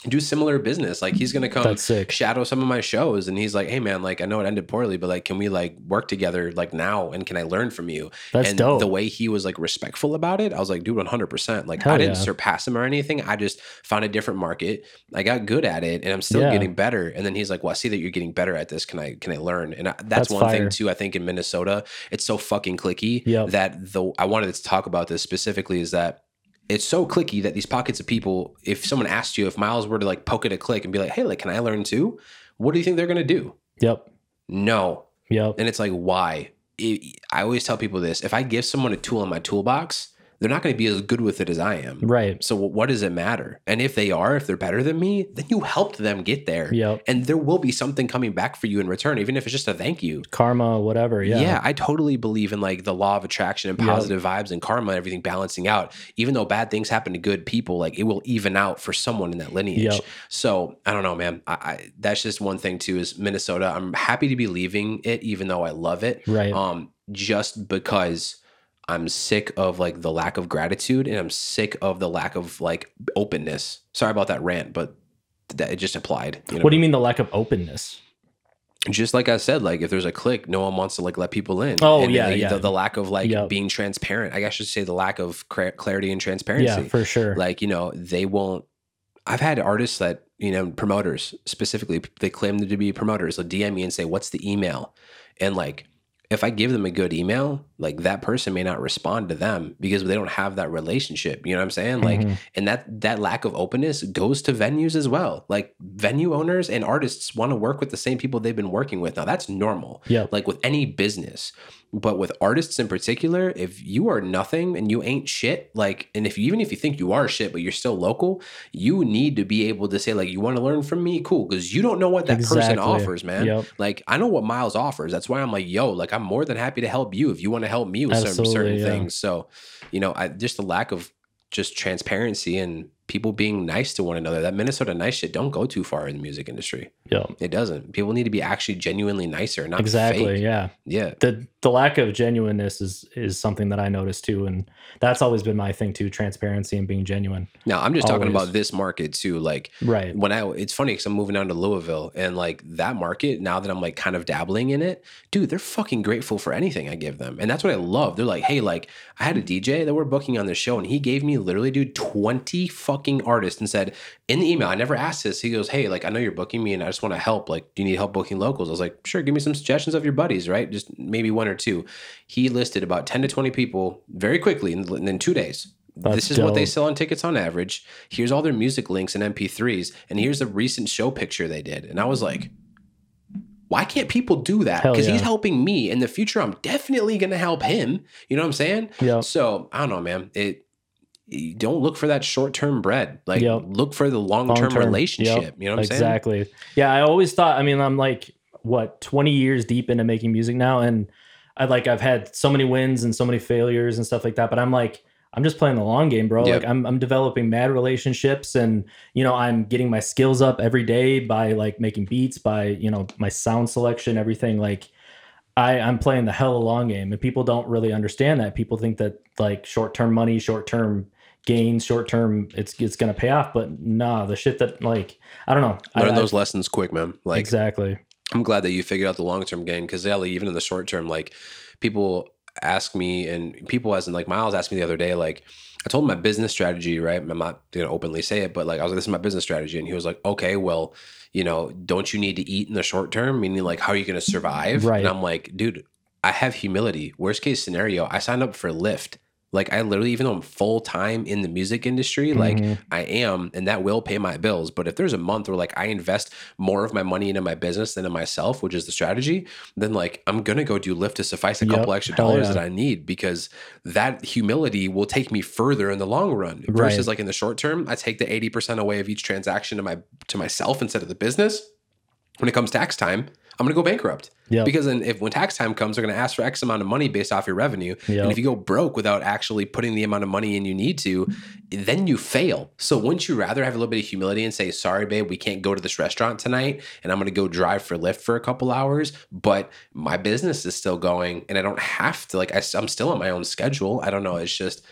do similar business. Like he's going to come shadow some of my shows, and he's like, "Hey man, like I know it ended poorly, but like, can we like work together like now? And can I learn from you?" That's and dope. the way he was like respectful about it, I was like, "Dude, one hundred percent." Like Hell I didn't yeah. surpass him or anything. I just found a different market. I got good at it, and I'm still Yeah. getting better. And then he's like, "Well, I see that you're getting better at this. Can I can I learn?" And I, that's, That's one fire. thing too. I think in Minnesota, it's so fucking clicky Yep. that the I wanted to talk about this specifically is that it's so clicky that these pockets of people, if someone asked you, if Miles were to like poke at a click and be like, hey, like, can I learn too? What do you think they're gonna do? Yep. No. Yep. And it's like, why? It, I always tell people this if I give someone a tool in my toolbox, they're not gonna be as good with it as I am. Right. So what does it matter? And if they are, if they're better than me, then you helped them get there. Yep. And there will be something coming back for you in return, even if it's just a thank you. Karma, whatever. Yeah. Yeah. I totally believe in like the law of attraction and Yep. positive vibes and karma and everything balancing out. Even though bad things happen to good people, like it will even out for someone in that lineage. Yep. So I don't know, man. I, I that's just one thing too is Minnesota. I'm happy to be leaving it, even though I love it. Right. Um, just because I'm sick of like the lack of gratitude and I'm sick of the lack of like openness. Sorry about that rant, but that it just applied. You know? what do you mean the lack of openness? just like I said, like if there's a click, no one wants to like let people in. Oh, And, yeah, like, yeah. The, the lack of like Yep. being transparent. I guess I should say the lack of clarity and transparency. Yeah, for sure. Like you know, they won't. I've had artists that you know promoters specifically they claim to be promoters. They'll DM me and say, "What's the email?" And like if I give them a good email, like that person may not respond to them because they don't have that relationship. You know what I'm saying? Like, Mhm. and that that lack of openness goes to venues as well. Like venue owners and artists want to work with the same people they've been working with. Now that's normal. Yeah. Like with any business. But with artists in particular, if you are nothing and you ain't shit, like, and if you, even if you think you are shit, but you're still local, you need to be able to say, like, you want to learn from me? Cool. Cause you don't know what that person offers, man. Yep. Like, I know what Miles offers. That's why I'm like, yo, like, I'm more than happy to help you if you want to help me with certain, Absolutely, certain yeah. things. So, you know, I just the lack of just transparency and people being nice to one another. That Minnesota nice shit don't go too far in the music industry. Yeah, It doesn't. People need to be actually genuinely nicer, not Exactly. fake. Yeah. Yeah. The the lack of genuineness is is something that I noticed too, and that's always been my thing too: transparency and being genuine. Now I'm just talking about this market too. Like Right. when I, it's funny because I'm moving down to Louisville and like that market. Now that I'm like kind of dabbling in it, dude, they're fucking grateful for anything I give them, and that's what I love. They're like, hey, like I had a DJ that we're booking on this show, and he gave me literally, dude, 20 fucking artists, and said in the email, I never asked this. He goes, hey, like I know you're booking me, and I just want to help. Like, do you need help booking locals? I was like, sure, give me some suggestions of your buddies, right? Just maybe one or two. He listed about 10 to 20 people very quickly in, in two days. That's this is what they sell on tickets on average. Here's all their music links and MP3s, and here's the recent show picture they did. And I was like, why can't people do that? Because he's helping me. In the future, I'm definitely gonna help him. You know what I'm saying? Yeah. So I don't know, man. It don't look for that short term bread. Like Yep. look for the long term relationship. Yep. You know what I'm saying? exactly. Yeah, I always thought. I mean, I'm like what 20 years deep into making music now, and I like I've had so many wins and so many failures and stuff like that. But I'm like, I'm just playing the long game, bro. Yep. Like I'm I'm developing mad relationships, and you know I'm getting my skills up every day by like making beats, by you know my sound selection, everything. Like I I'm playing the hell long game, and people don't really understand that. People think that like short term money, short term gains, short term it's it's gonna pay off, but nah, the shit that like I don't know. Learn I- those lessons quick, man. Like exactly. I'm glad that you figured out the long term gain because yeah, like, even in the short term, like people ask me and people as in like Miles asked me the other day, like I told him my business strategy, right? I'm not gonna openly say it, but like I was like, this is my business strategy. And he was like, Okay, well, you know, don't you need to eat in the short term? Meaning like how are you gonna survive? Right. And I'm like, dude, I have humility. Worst case scenario, I signed up for Lyft. Like I literally, even though I'm full time in the music industry, like Mhm. I am, and that will pay my bills. But if there's a month where like I invest more of my money into my business than in myself, which is the strategy, then like I'm gonna go do Lyft to suffice a Yep. couple extra dollars yeah. that I need because that humility will take me further in the long run. Versus Right. like in the short term, I take the 80% away of each transaction to my to myself instead of the business. When it comes tax time, I'm gonna go bankrupt. Yep. Because then if when tax time comes, they're gonna ask for X amount of money based off your revenue. Yep. And if you go broke without actually putting the amount of money in you need to, then you fail. So wouldn't you rather have a little bit of humility and say, sorry, babe, we can't go to this restaurant tonight and I'm gonna go drive for Lyft for a couple hours, but my business is still going and I don't have to like I, I'm still on my own schedule. I don't know. It's just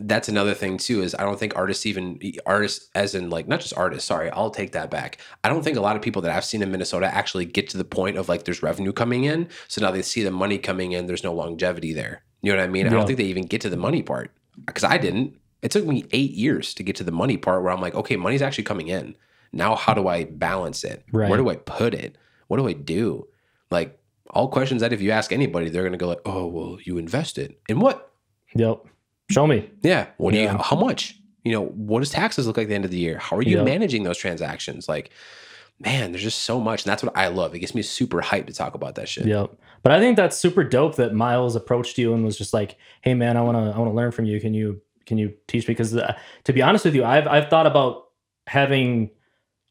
that's another thing too is i don't think artists even artists as in like not just artists sorry i'll take that back. I don't think a lot of people that i've seen in minnesota actually get to the point of like there's revenue coming in. So now they see the money coming in there's no longevity there. You know what i mean? I don't think they even get to the money part because i didn't. It took me eight years to get to the money part where i'm like okay money's actually coming in. Now how do i balance it? Right. where do i put it? What do i do? Like all questions that if you ask anybody they're going to go like oh well you invested in what? Yep. Show me. yeah. What do Yeah. you? How much? You know, what does taxes look like at the end of the year? How are you Yeah. managing those transactions? Like, man, there's just so much, and that's what I love. It gets me super hyped to talk about that shit. Yep. But I think that's super dope that Miles approached you and was just like, "Hey, man, I want to, I want to learn from you. Can you, can you teach me?" Because uh, to be honest with you, I've, I've thought about having,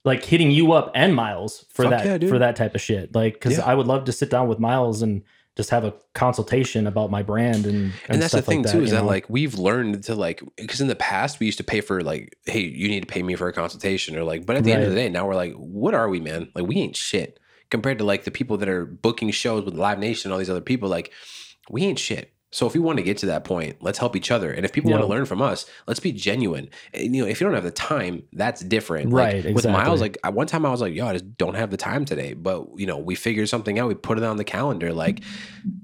like, hitting you up and Miles for Fuck that, yeah, for that type of shit. Like, because Yeah. I would love to sit down with Miles and just have a consultation about my brand and, and, And that's the thing like too is that know? like we've learned to like because in the past we used to pay for like hey you need to pay me for a consultation or like but at the end of the day now we're like what are we man? Like we ain't shit compared to like the people that are booking shows with Live Nation and all these other people like we ain't shit so if we want to get to that point let's help each other. And if people want to learn from us let's be genuine. And, you know if you don't have the time that's different. Right, like, with Miles like one time I was like yo I just don't have the time today. But you know we figured something out we put it on the calendar. Like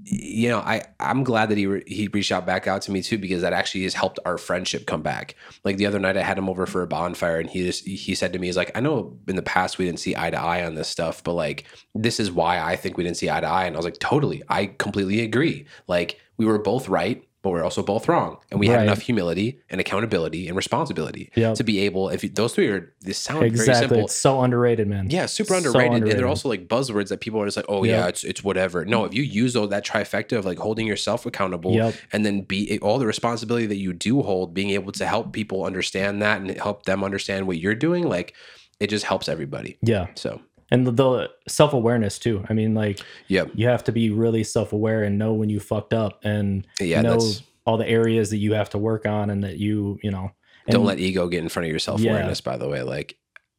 you know, I I'm glad that he re- he reached out back out to me too because that actually has helped our friendship come back. Like the other night, I had him over for a bonfire, and he just he said to me, "He's like, I know in the past we didn't see eye to eye on this stuff, but like this is why I think we didn't see eye to eye." And I was like, "Totally, I completely agree. Like we were both right." But we're also both wrong, and we had enough humility and accountability and responsibility Yep. to be able. If you, those three are, this sound very simple. It's so underrated, man. Yeah, super So underrated. And they're also like buzzwords that people are just like, oh Yep. yeah, it's it's whatever. No, if you use those that trifecta of like holding yourself accountable Yep. and then be all the responsibility that you do hold, being able to help people understand that and help them understand what you're doing, like it just helps everybody. Yeah. So And the, the self awareness too. I mean, like, yeah, you have to be really self aware and know when you fucked up and Yeah, know all the areas that you have to work on and that you, you know, and don't let ego get in front of your self awareness. By the way, like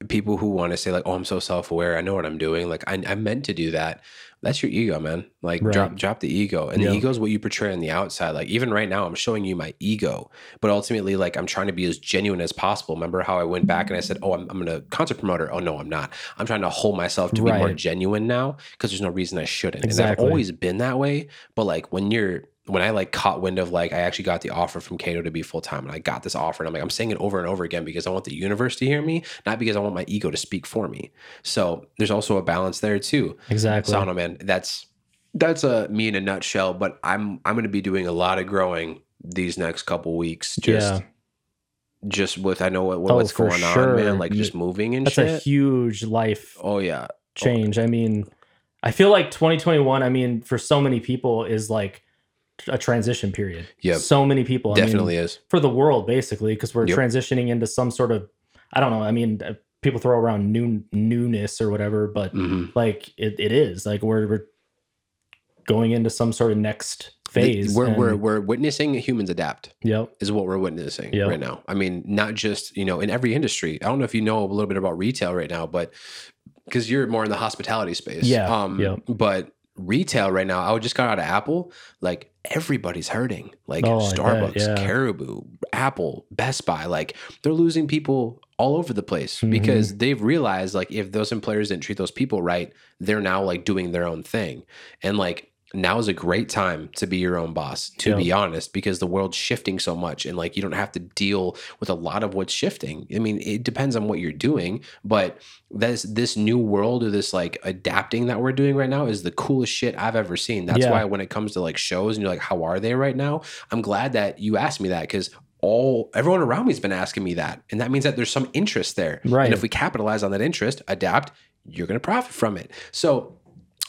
people who want to say like, oh, I'm so self aware, I know what I'm doing. Like I, I meant to do that. That's your ego, man. Like Right. drop drop the ego, and Yeah. the ego is what you portray on the outside. Like even right now, I'm showing you my ego, but ultimately, like I'm trying to be as genuine as possible. Remember how I went back and I said, "Oh, I'm, I'm gonna concert promoter." Oh no, I'm not. I'm trying to hold myself to be more genuine now because there's no reason I shouldn't. And I've always been that way. But like when you're when I like caught wind of like I actually got the offer from Cato to be full time and I got this offer and I'm like I'm saying it over and over again because I want the universe to hear me, not because I want my ego to speak for me. So there's also a balance there too. exactly. So I don't know, man. That's that's a me in a nutshell. But I'm I'm going to be doing a lot of growing these next couple weeks. Just Yeah. just with I know what, what Oh, what's going sure. on, man. Like just moving and That's a huge life oh yeah, change. I mean, I feel like 2021, I mean, for so many people is like a transition period. Yeah. So many people. I mean, definitely is. for the world basically because we're Yep. transitioning into some sort of i don't know i mean uh, people throw around new newness or whatever but hmm like it, it is like we're, we're going into some sort of next phase We're, and- we're we're witnessing humans adapt. yep is what we're witnessing Yep. right now. I mean, not just, you know, in every industry. I don't know if you know a little bit about retail right now, but because you're more in the hospitality space. Yeah, Um, yep. But retail right now, I just got out of Apple. Like everybody's hurting. Like Oh, Starbucks, yeah. Caribou, Apple, Best Buy. Like they're losing people all over the place Mhm. because they've realized like if those employers didn't treat those people right, they're now like doing their own thing. And like now is a great time to be your own boss, to Yep. be honest, because the world's shifting so much and like you don't have to deal with a lot of what's shifting. I mean, it depends on what you're doing, but this this new world or this like adapting that we're doing right now is the coolest shit I've ever seen. That's Yeah. why when it comes to like shows and you're like, how are they right now? I'm glad that you asked me that because all everyone around me has been asking me that. And that means that there's some interest there. Right. And if we capitalize on that interest, adapt, you're gonna profit from it. So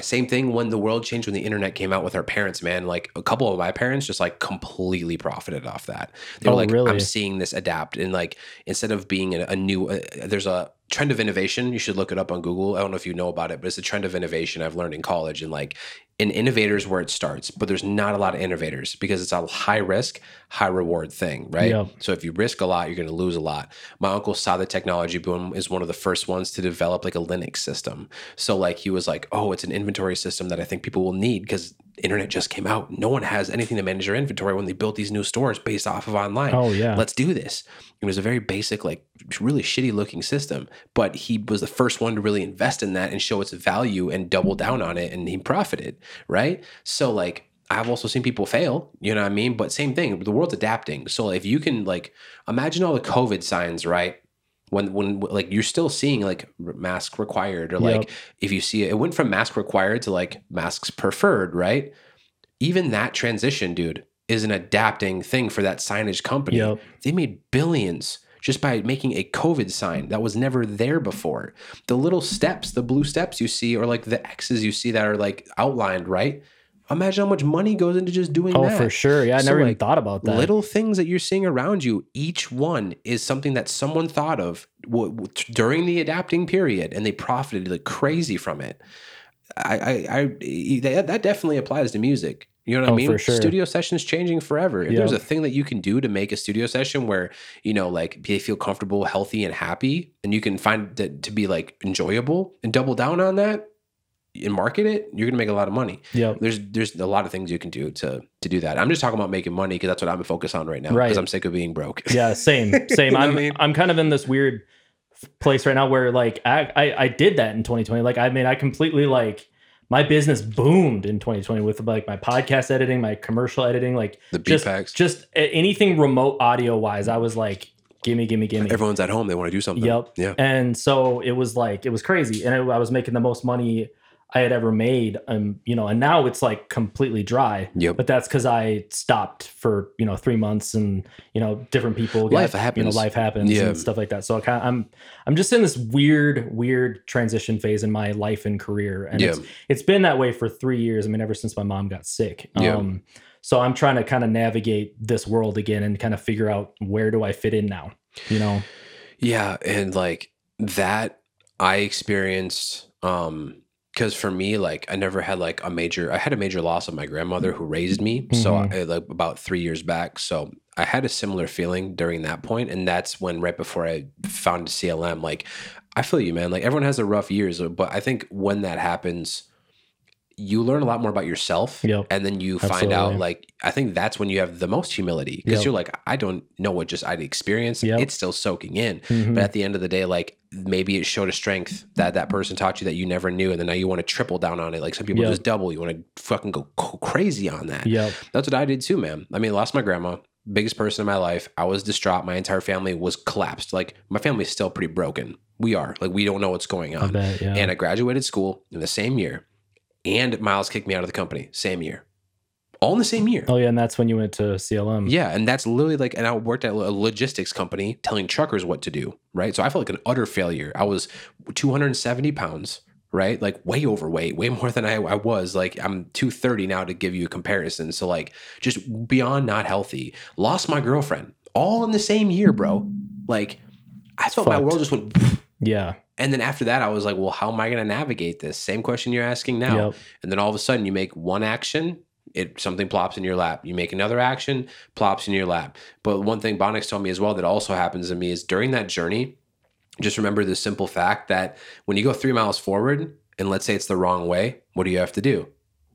same thing when the world changed when the internet came out with our parents, man. Like a couple of my parents just like completely profited off that. They were Oh, like, really? I'm seeing this adapt. And like instead of being a, a new, uh, there's a, trend of innovation. You should look it up on Google. I don't know if you know about it, but it's a trend of innovation I've learned in college. And like in innovators where it starts, but there's not a lot of innovators because it's a high risk, high reward thing, right? Yep. So if you risk a lot, you're going to lose a lot. My uncle saw the technology boom is one of the first ones to develop like a Linux system. So like he was like, "Oh, it's an inventory system that I think people will need because internet just came out. No one has anything to manage their inventory when they built these new stores based off of online. Oh yeah. Let's do this." It was a very basic, like really shitty looking system, but he was the first one to really invest in that and show its value and double down on it, and he profited, right? So like I've also seen people fail, you know what I mean? But same thing, the world's adapting. So if you can like imagine all the COVID signs, right? When when like you're still seeing like mask required or like Yep. if you see it, it went from mask required to like masks preferred, right? Even that transition, dude, is an adapting thing for that signage company. Yep. They made billions just by making a COVID sign that was never there before. The little steps, the blue steps you see, or like the X's you see that are like outlined, right? Imagine how much money goes into just doing oh, that. Oh, that. for sure. Yeah, I So, never even thought about that. Little things that you're seeing around you, each one is something that someone thought of w- w- during the adapting period, and they profited like crazy from it. I, I, I that, that definitely applies to music. You know what I Oh, mean? for sure. Studio sessions changing forever. If there's a thing that you can do to make a studio session where you know, like they feel comfortable, healthy, and happy, and you can find that to be like enjoyable, and double down on that and market it, you're gonna make a lot of money Yeah, there's there's a lot of things you can do to to do that. I'm just talking about making money because that's what I'm focused on right now. Right. Because I'm sick of being broke. Yeah, same, same. You know what I I'm mean? I'm kind of in this weird place right now where like I, I I did that in 2020. Like I mean, I completely like my business boomed in 2020 with like my podcast editing, my commercial editing, like the just packs. just anything remote audio wise. I was like, gimme, gimme, gimme. Everyone's at home. They want to do something. Yep. Yeah. And so it was like it was crazy, and I, I was making the most money I had ever made. Um, you know, and now it's like completely dry. Yep. But that's because I stopped for you know three months, and you know different people. Life You know, happens. life happens, Yeah. and stuff like that. So I kind I'm I'm just in this weird, weird transition phase in my life and career, and Yeah. it's it's been that way for three years. I mean, ever since my mom got sick. Yeah. Um, so I'm trying to kind of navigate this world again and kind of figure out where do I fit in now. You know. Yeah. And like that I experienced um because for me, like I never had like a major I had a major loss of my grandmother who raised me. So Mhm. I, like about three years back. So I had a similar feeling during that point, And that's when right before I found CLM, like I feel you, man. Like everyone has their rough years, but I think when that happens, you learn a lot more about yourself Yep. and then you find out like i think that's when you have the most humility because Yep. you're like i don't know what just i'd experienced. Yep. it's still soaking in. Mhm. but at the end of the day like maybe it showed a strength that that person taught you that you never knew and then now you want to triple down on it. Like some people just double. You want to fucking go crazy on that. Yeah that's what i did too man. I mean I lost my grandma. Biggest person in my life. I was distraught. My entire family was collapsed. Like my family's still pretty broken. We are. Like we don't know what's going I on. bet. Yeah. and I graduated school in the same year, and Miles kicked me out of the company same year, all in the same year. oh yeah, and that's when you went to CLM. Yeah, and that's literally like, and I worked at a logistics company telling truckers what to do, right? So I felt like an utter failure. I was 270 pounds, right? Like way overweight, way more than I, I was. Like I'm 230 now to give you a comparison. So like just beyond not healthy. Lost my girlfriend all in the same year, bro. Like I felt my Fucked. world just went. Yeah. And then after that, I was like, well, how am I going to navigate this? Same question you're asking now. Yep. And then all of a sudden, you make one action, it something plops in your lap. You make another action, plops in your lap. But one thing Bonics told me as well that also happens to me is during that journey, just remember the simple fact that when you go three miles forward, and let's say it's the wrong way, what do you have to do?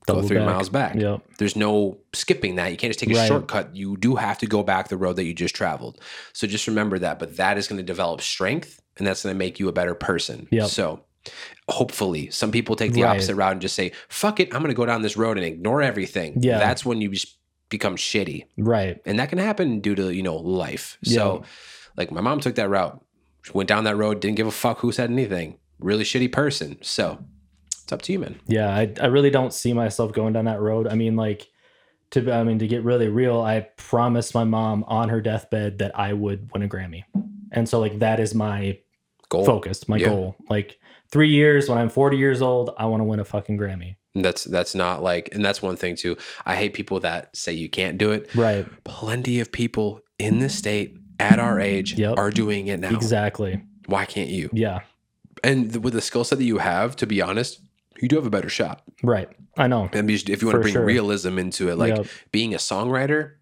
Double go three back. miles back. Yep. There's no skipping that. You can't just take a Right. shortcut. You do have to go back the road that you just traveled. So just remember that. But that is going to develop strength and that's going to make you a better person. Yep. So hopefully some people take the Right. opposite route and just say, fuck it, I'm going to go down this road and ignore everything. Yeah. That's when you just become shitty. Right. And that can happen due to, you know, life. So like my mom took that route, She went down that road, didn't give a fuck who said anything. Really shitty person. So it's up to you, man. Yeah. I, I really don't see myself going down that road. I mean, like, to I mean, to get really real, I promised my mom on her deathbed that I would win a Grammy, and so like that is my Goal. focus, my Yeah. goal. Like three years when I'm 40 years old, I want to win a fucking Grammy. That's that's not like, and that's one thing too. I hate people that say you can't do it. Right. Plenty of people in this state at our age Yep. are doing it now. Exactly. Why can't you? Yeah. And th- with the skill set that you have, to be honest, you do have a better shot. Right. I know. And if you want to bring sure. realism into it, like Yep. being a songwriter,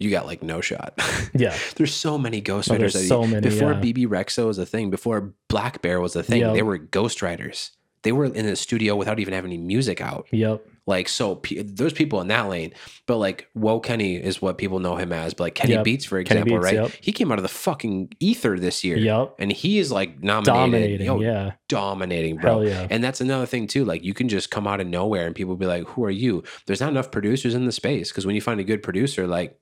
you got like no shot. Yeah. there's so many Oh, ghostwriters. that so many, before yeah. Bebe Rexha was a thing, before Black Bear was a thing, Yep. they were ghostwriters. They were in the studio without even having any music out. Yep. Like so, pe- there's people in that lane. But like, Woe Kenny is what people know him as. But like Kenny Yep. Beats, for example, Beats, right? yep. He came out of the fucking ether this year, Yep. and he is like nominated, Dominating. yo, yeah. dominating, bro. Yeah. And that's another thing too. Like you can just come out of nowhere and people be like, "Who are you?" There's not enough producers in the space because when you find a good producer, like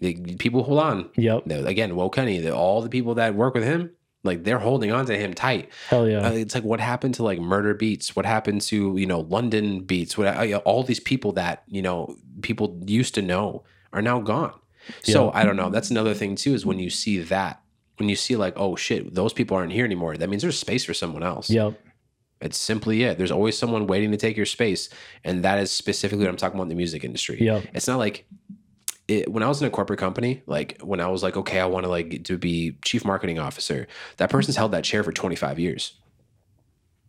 people hold on. Yep. Now, Again, Woe Kenny, all the people that work with him, like they're holding on to him tight. Hell yeah. Uh, it's like what happened to like Murda Beatz? What happened to you know London Beats? What uh, all these people that you know people used to know are now gone. So Yeah. I don't know. That's another thing too is when you see that. When you see like, oh shit, those people aren't here anymore. That means there's space for someone else. yep. It's simply it. There's always someone waiting to take your space, and that is specifically what I'm talking about in the music industry. Yep. It's not like it, when I was in a corporate company, like when I was like, okay, I want to like to be chief marketing officer. That person's held that chair for 25 years.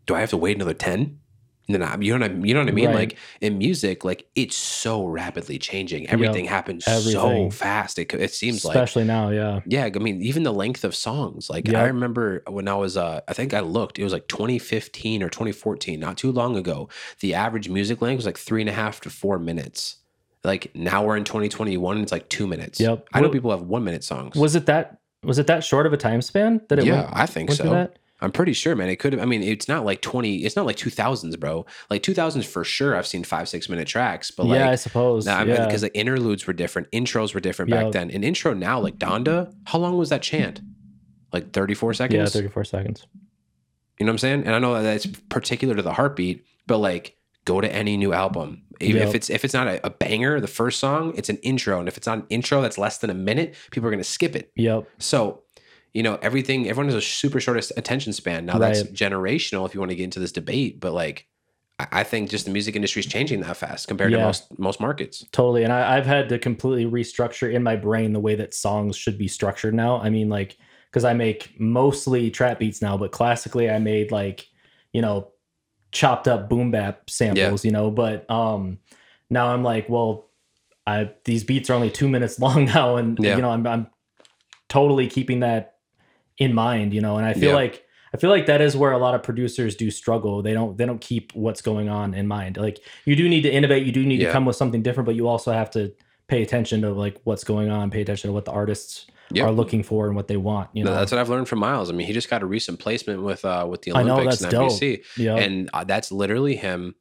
Do I have to wait another 10? And then I, you know what I, you know what I mean? Right. Like in music, like it's so rapidly changing. Everything happens so fast. It, it seems like Especially now. Yeah. yeah, I mean, even the length of songs. Like I remember when I was, uh, I think I looked, it was like 2015 or 2014, not too long ago. The average music length was like three and a half to four minutes. Like now we're in 2021, and it's like two minutes. Yep. I know people have one minute songs. Was it that? Was it that short of a time span that it yeah, went? I think so. I'm pretty sure, man. It could have. I mean, it's not like 20. It's not like 2000s, bro. Like 2000s for sure. I've seen five, six minute tracks, but like yeah, I suppose. Nah, I mean, yeah. because the interludes were different, intros were different back then. An intro now, like Donda, how long was that chant? Like 34 seconds? yeah, 34 seconds. You know what I'm saying? And I know that that's particular to the heartbeat, but like go to any new album. Even if it's if it's not a, a banger, the first song, it's an intro. And if it's not an intro that's less than a minute, people are gonna skip it. Yep. So, you know, everything everyone has a super short attention span. Now that's generational if you want to get into this debate, but like I I think just the music industry is changing that fast compared to most most markets. Totally. And I, I've had to completely restructure in my brain the way that songs should be structured now. I mean, like, because I make mostly trap beats now, but classically I made like, you know, chopped up boom bap samples, you know, but um now I'm like, well, I these beats are only two minutes long now, and Yeah. you know, I'm I'm totally keeping that in mind, you know, and I feel Yeah. like I feel like that is where a lot of producers do struggle. They don't they don't keep what's going on in mind. Like you do need to innovate, you do need Yeah. to come with something different, but you also have to pay attention to like what's going on, pay attention to what the artists Yep. are looking for and what they want. You No, know, that's what I've learned from Miles. I mean, he just got a recent placement with uh with the Olympics and. NBC, yeah, and uh, that's literally him.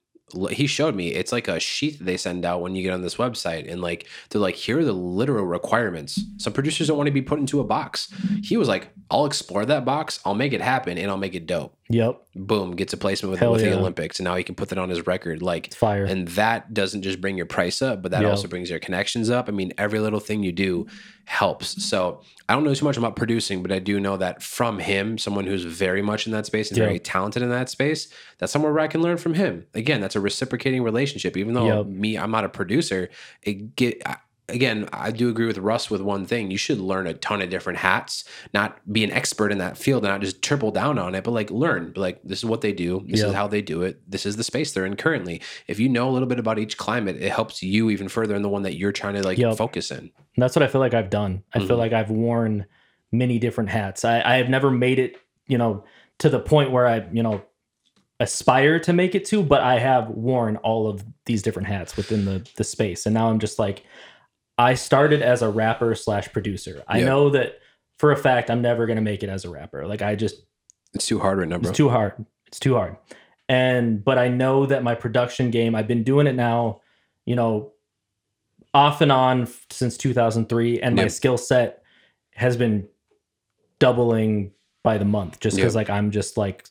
He showed me it's like a sheet they send out when you get on this website, and like they're like, here are the literal requirements. Some producers don't want to be put into a box. He was like, I'll explore that box, I'll make it happen, and I'll make it dope. Yep, Boom, gets a placement with, with the. Olympics, and now he can put that on his record. Like it's fire. and that doesn't just bring your price up, but that Yeah. also brings your connections up. I mean, every little thing you do helps. So I don't know too much about producing, but I do know that from him, someone who's very much in that space and Yeah. very talented in that space, that's somewhere where I can learn from him. Again, that's a reciprocating relationship. Even though Yep. me, I'm not a producer, it get. I- Again, I do agree with Russ with one thing. You should learn a ton of different hats, not be an expert in that field and not just triple down on it, but like learn. Like this is what they do. This is how they do it. This is the space they're in currently if you know a little bit about each climate, it helps you even further in the one that you're trying to like Yep. focus in. And that's what I feel like I've done. I feel Mhm. like I've worn many different hats. I, I have never made it, you know, to the point where I, you know, aspire to make it to, but I have worn all of these different hats within the the space. And now I'm just like, I started as a rapper slash producer. I know that for a fact I'm never gonna make it as a rapper. Like I just It's too hard right now, bro. it's too hard. It's too hard. And but I know that my production game, I've been doing it now, you know, off and on since 2003 and my skill set has been doubling by the month just Yep. cuz like I'm just like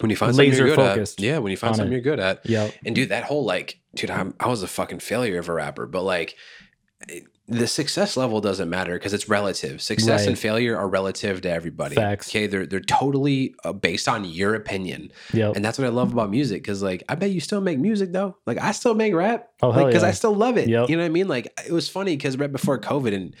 when you find something laser you're good focused at, yeah, when you find something it. you're good at, yeah, and dude, that whole like, dude, I'm, I was a fucking failure of a rapper, but like. The success level doesn't matter because it's relative. Success and failure are relative to everybody. Facts. Okay, they're they're totally uh, based on your opinion, yeah. and that's what I love about music. Because like, I bet you still make music though. Like, I still make rap. Oh hell like because yeah. I still love it. Yep. You know what I mean? Like it was funny because right before COVID and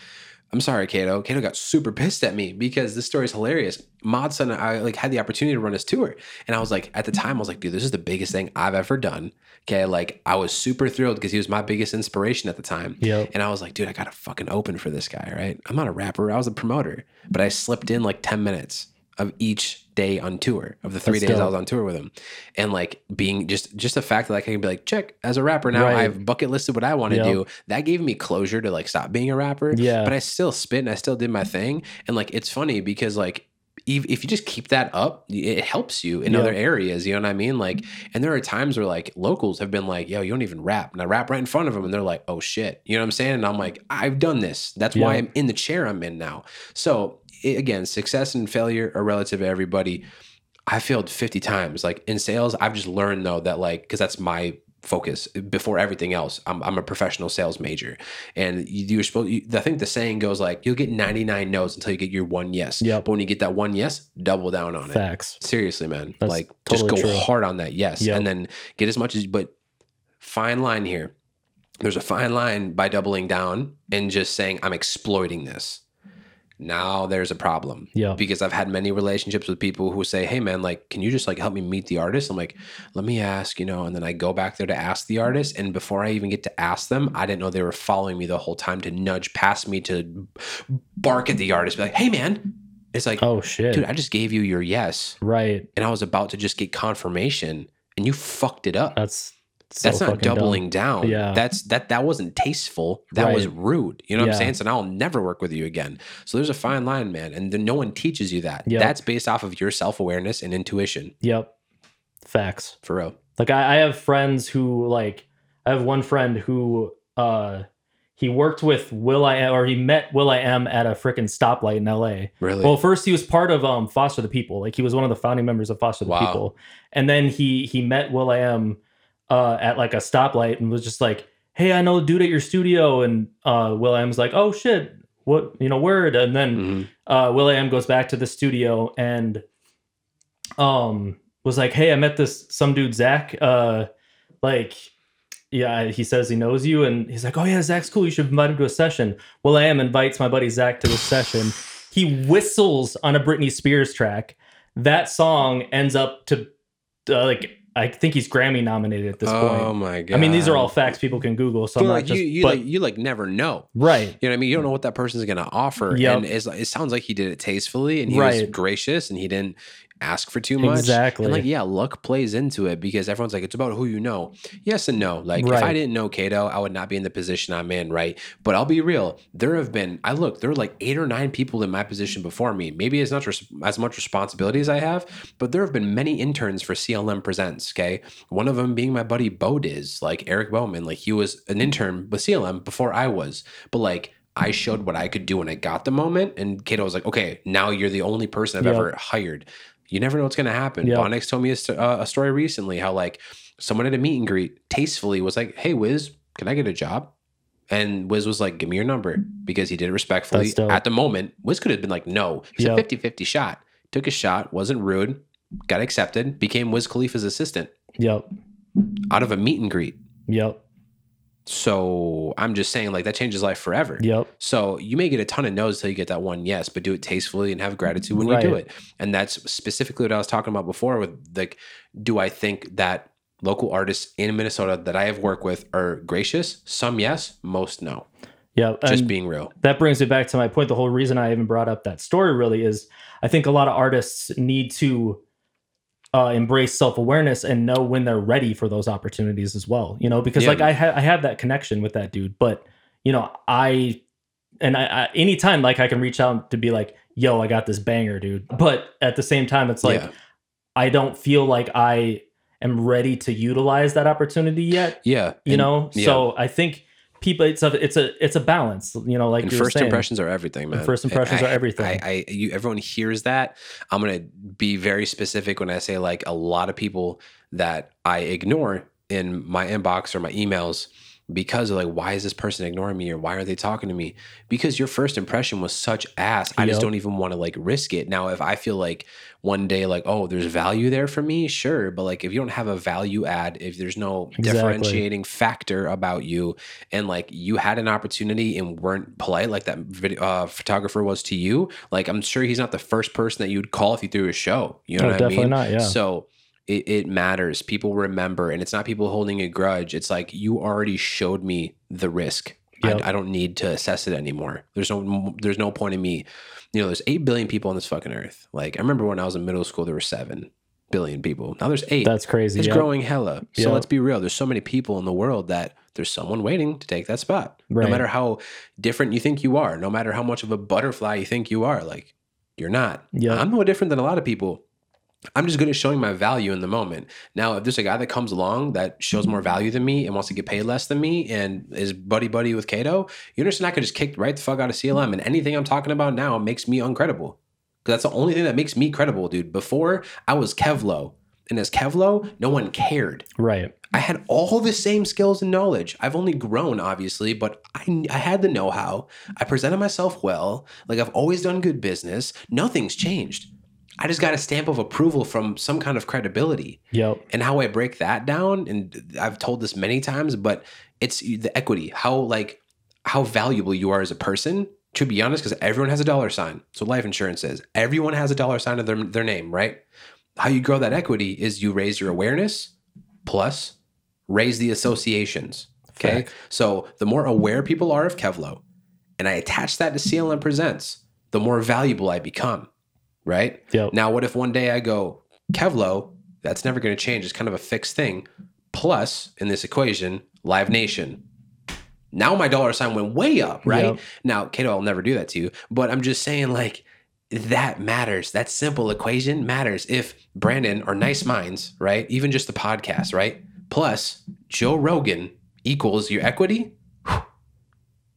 I'm sorry, Kato. Kato got super pissed at me because this story is hilarious. Mod Sun and I like had the opportunity to run his tour. And I was like, at the time, I was like, dude, this is the biggest thing I've ever done. Okay. Like I was super thrilled because he was my biggest inspiration at the time. Yep. And I was like, dude, I gotta fucking open for this guy, right? I'm not a rapper, I was a promoter. But I slipped in like 10 minutes of each day on tour of the three That's days I was on tour with him. And like being just just the fact that like, I can be like, check, as a rapper now, Right. I've bucket listed what I want to Yep. do. That gave me closure to like stop being a rapper. Yeah. But I still spit and I still did my thing. And like it's funny because like if, you just keep that up, it helps you in Yeah. other areas. You know what I mean? Like, and there are times where like locals have been like, "Yo, you don't even rap," and I rap right in front of them, and they're like, "Oh shit," you know what I'm saying? And I'm like, "I've done this. That's why I'm in the chair I'm in now." So again, success and failure are relative to everybody. I failed 50 times. Like in sales, I've just learned though that like because that's my focus before everything else. I'm, I'm a professional sales major, and you, you're supposed. You, I think the saying goes like you'll get 99 no's until you get your one yes. Yep. But when you get that one yes, double down on it. Facts. Seriously, man. That's like just go true. hard on that yes, Yep. and then get as much as. But fine line here. There's a fine line by doubling down and just saying I'm exploiting this. Now there's a problem Yeah. because I've had many relationships with people who say, "Hey, man, like, can you just like help me meet the artist?" I'm like, "Let me ask," you know, and then I go back there to ask the artist, and before I even get to ask them, I didn't know they were following me the whole time to nudge past me to bark at the artist, be like, "Hey, man," it's like, Oh shit. dude, I just gave you your yes, right. and I was about to just get confirmation, and you fucked it up. That's so That's not fucking dumb. doubling down. Yeah. That's that that wasn't tasteful. That was rude. You know what I'm saying? So now I'll never work with you again. So there's a fine line, man. And then no one teaches you that. Yep. That's based off of your self-awareness and intuition. Yep. Facts. For real. Like I, I have friends who like I have one friend who uh he worked with Will I or he met will.i.am at a freaking stoplight in LA. Really? Well, first he was part of um Foster the People. Like he was one of the founding members of Foster the Wow. People. And then he he met will.i.am uh at like a stoplight and was just like, "Hey, I know a dude at your studio." And uh will.i.am's like, "Oh shit. What, you know, word." And then Mhm. uh will.i.am goes back to the studio and um was like, "Hey, I met this some dude Zach uh like yeah, he says he knows you, and he's like, "Oh yeah, Zach's cool. You should invite him to a session." will.i.am invites my buddy Zach to the session. He whistles on a Britney Spears track. That song ends up to uh, like I think he's Grammy nominated at this oh point. Oh my god. I mean, these are all facts people can Google. So But I'm not like just you, you but like you like never know. right, You know what I mean? You don't know what that person's gonna offer. Yep. And it's, it sounds like he did it tastefully and he was gracious and he didn't ask for too much. Exactly. And like, yeah, luck plays into it because everyone's like, it's about who you know. Yes and no. Like, if I didn't know Cato, I would not be in the position I'm in, right? But I'll be real. There have been, I look, there are like eight or nine people in my position before me. Maybe as much res- as much responsibility as I have, but there have been many interns for CLM Presents. Okay, one of them being my buddy Bodiz, like Eric Bowman. Like he was an intern with CLM before I was, but like. I showed what I could do when I got the moment, and Kato was like, "Okay, now you're the only person I've Yep. ever hired." You never know what's going to happen. Yep. Bonics told me a, st- uh, a story recently how like someone at a meet and greet tastefully was like, "Hey, Wiz, can I get a job?" And Wiz was like, "Give me your number," because he did it respectfully. At the moment, Wiz could have been like, "No." He's Yep. a 50-50 shot. Took a shot, wasn't rude, got accepted, became Wiz Khalifa's assistant yep, out of a meet and greet. yep, So I'm just saying, like that changes life forever. yep, So you may get a ton of no's till you get that one yes, but do it tastefully and have gratitude when you do it. And that's specifically what I was talking about before with like, do I think that local artists in Minnesota that I have worked with are gracious? Some yes, most no. yep. Just being real. that brings me back to my point. The whole reason I even brought up that story really is I think a lot of artists need to uh, embrace self awareness and know when they're ready for those opportunities as well. You know, because Yeah. like I ha- I have that connection with that dude, but you know I and I, I anytime like I can reach out to be like, yo, I got this banger, dude. But at the same time, it's like yeah. I don't feel like I am ready to utilize that opportunity yet. Yeah. You And- know, yeah. so I think people it's a it's a it's a balance. You know, like and first saying. impressions are everything, man. first impressions I- are everything. I, I, you, everyone hears that. I'm gonna be very specific when I say like a lot of people that I ignore in my inbox or my emails because of like why is this person ignoring me or why are they talking to me because your first impression was such ass i just don't even want to like risk it now if i feel like one day like oh there's value there for me sure but like if you don't have a value add if there's no Exactly. differentiating factor about you and like you had an opportunity and weren't polite like that video uh, photographer was to you like i'm sure he's not the first person that you'd call if you threw a show you know No, what i definitely mean not, yeah. so it, it matters. People remember, and it's not people holding a grudge. It's like you already showed me the risk. Yep. I, I don't need to assess it anymore. There's no there's no point in me. You know, there's eight billion people on this fucking earth. Like I remember when I was in middle school, there were seven billion people. Now there's eight. That's crazy. it's yeah. growing hella. So Yep. let's be real. There's so many people in the world that there's someone waiting to take that spot. Right. No matter how different you think you are, no matter how much of a butterfly you think you are, like you're not. Yep. I'm no different than a lot of people. I'm just good at showing my value in the moment. Now, if there's a guy that comes along that shows more value than me and wants to get paid less than me and is buddy buddy with Cato, you understand I could just kick right the fuck out of CLM and anything I'm talking about now makes me uncredible. Because that's the only thing that makes me credible, dude. Before I was Kevlo. And as Kevlo, no one cared. Right. I had all the same skills and knowledge. I've only grown, obviously, but I, I had the know how. I presented myself well. Like I've always done good business. Nothing's changed. I just got a stamp of approval from some kind of credibility. Yep. And how I break that down, and I've told this many times, but it's the equity, how like how valuable you are as a person. To be honest, because everyone has a dollar sign. So life insurance is. Everyone has a dollar sign of their, their name, right? How you grow that equity is you raise your awareness plus raise the associations. Okay. Fact. So the more aware people are of Kevlo, and I attach that to CLM Presents, the more valuable I become. Right. Yep. Now, what if one day I go, Kevlo, that's never going to change. It's kind of a fixed thing. Plus, in this equation, Live Nation. Now my dollar sign went way up, right? Yep. Now, Kato, I'll never do that to you, but I'm just saying, like, that matters. That simple equation matters. If Brandon or Nice Minds, right? Even just the podcast, right? Plus Joe Rogan equals your equity,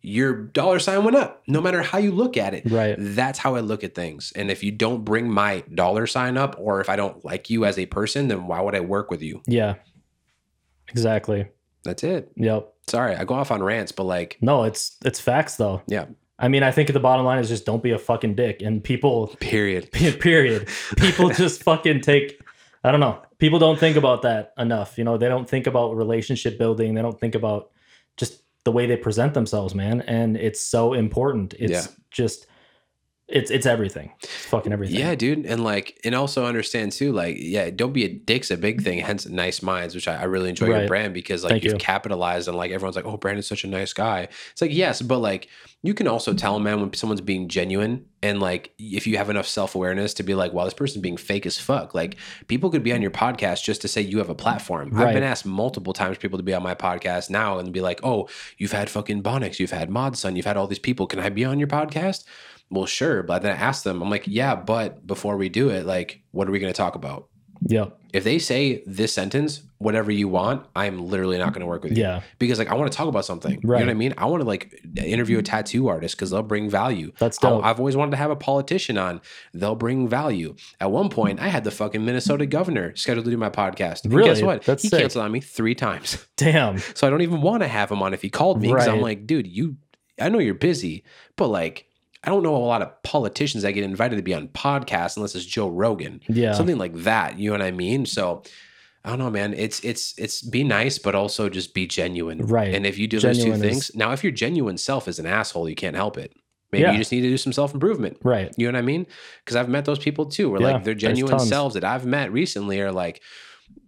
your dollar sign went up, no matter how you look at it. Right. That's how I look at things. And if you don't bring my dollar sign up, or if I don't like you as a person, then why would I work with you? Yeah. Exactly. That's it. Yep. Sorry, I go off on rants, but like, No, it's it's facts though. yeah, I mean, I think at the bottom line is just don't be a fucking dick. And people, period. period. People just fucking take. I don't know. People don't think about that enough. You know, they don't think about relationship building. They don't think about the way they present themselves, man. And it's so important. It's Yeah. just, it's it's everything. It's fucking everything. Yeah, dude. And like, and also understand too, like, yeah, don't be a dick's a big thing, hence nice minds, which I, I really enjoy your brand because like Thank you've you. capitalized on like everyone's like, oh, Brandon's such a nice guy. It's like, yes, but like you can also tell, a man, when someone's being genuine and like if you have enough self-awareness to be like, wow, this person's being fake as fuck. Like people could be on your podcast just to say you have a platform. I've been asked multiple times for people to be on my podcast now and be like, oh, you've had fucking Bonics, you've had Mod Sun, you've had all these people. Can I be on your podcast? Well, sure. But then I asked them, I'm like, yeah, but before we do it, like, what are we going to talk about? Yeah. If they say this sentence, whatever you want, I'm literally not going to work with you. Yeah. Because like I want to talk about something. Right. You know what I mean? I want to like interview a tattoo artist because they'll bring value. That's I- dope. I've always wanted to have a politician on. They'll bring value. At one point, I had the fucking Minnesota governor scheduled to do my podcast. And Really? guess what? That's he sick. canceled on me three times. Damn. So I don't even want to have him on if he called me because I'm like, dude, you, I know you're busy, but like, I don't know a lot of politicians that get invited to be on podcasts unless it's Joe Rogan, Yeah. something like that. You know what I mean? So I don't know, man. It's it's it's be nice, but also just be genuine. Right. And if you do those two Genuine is- things, now if your genuine self is an asshole, you can't help it. Maybe Yeah. you just need to do some self improvement. Right. You know what I mean? Because I've met those people too, where Yeah, like their genuine selves that I've met recently are like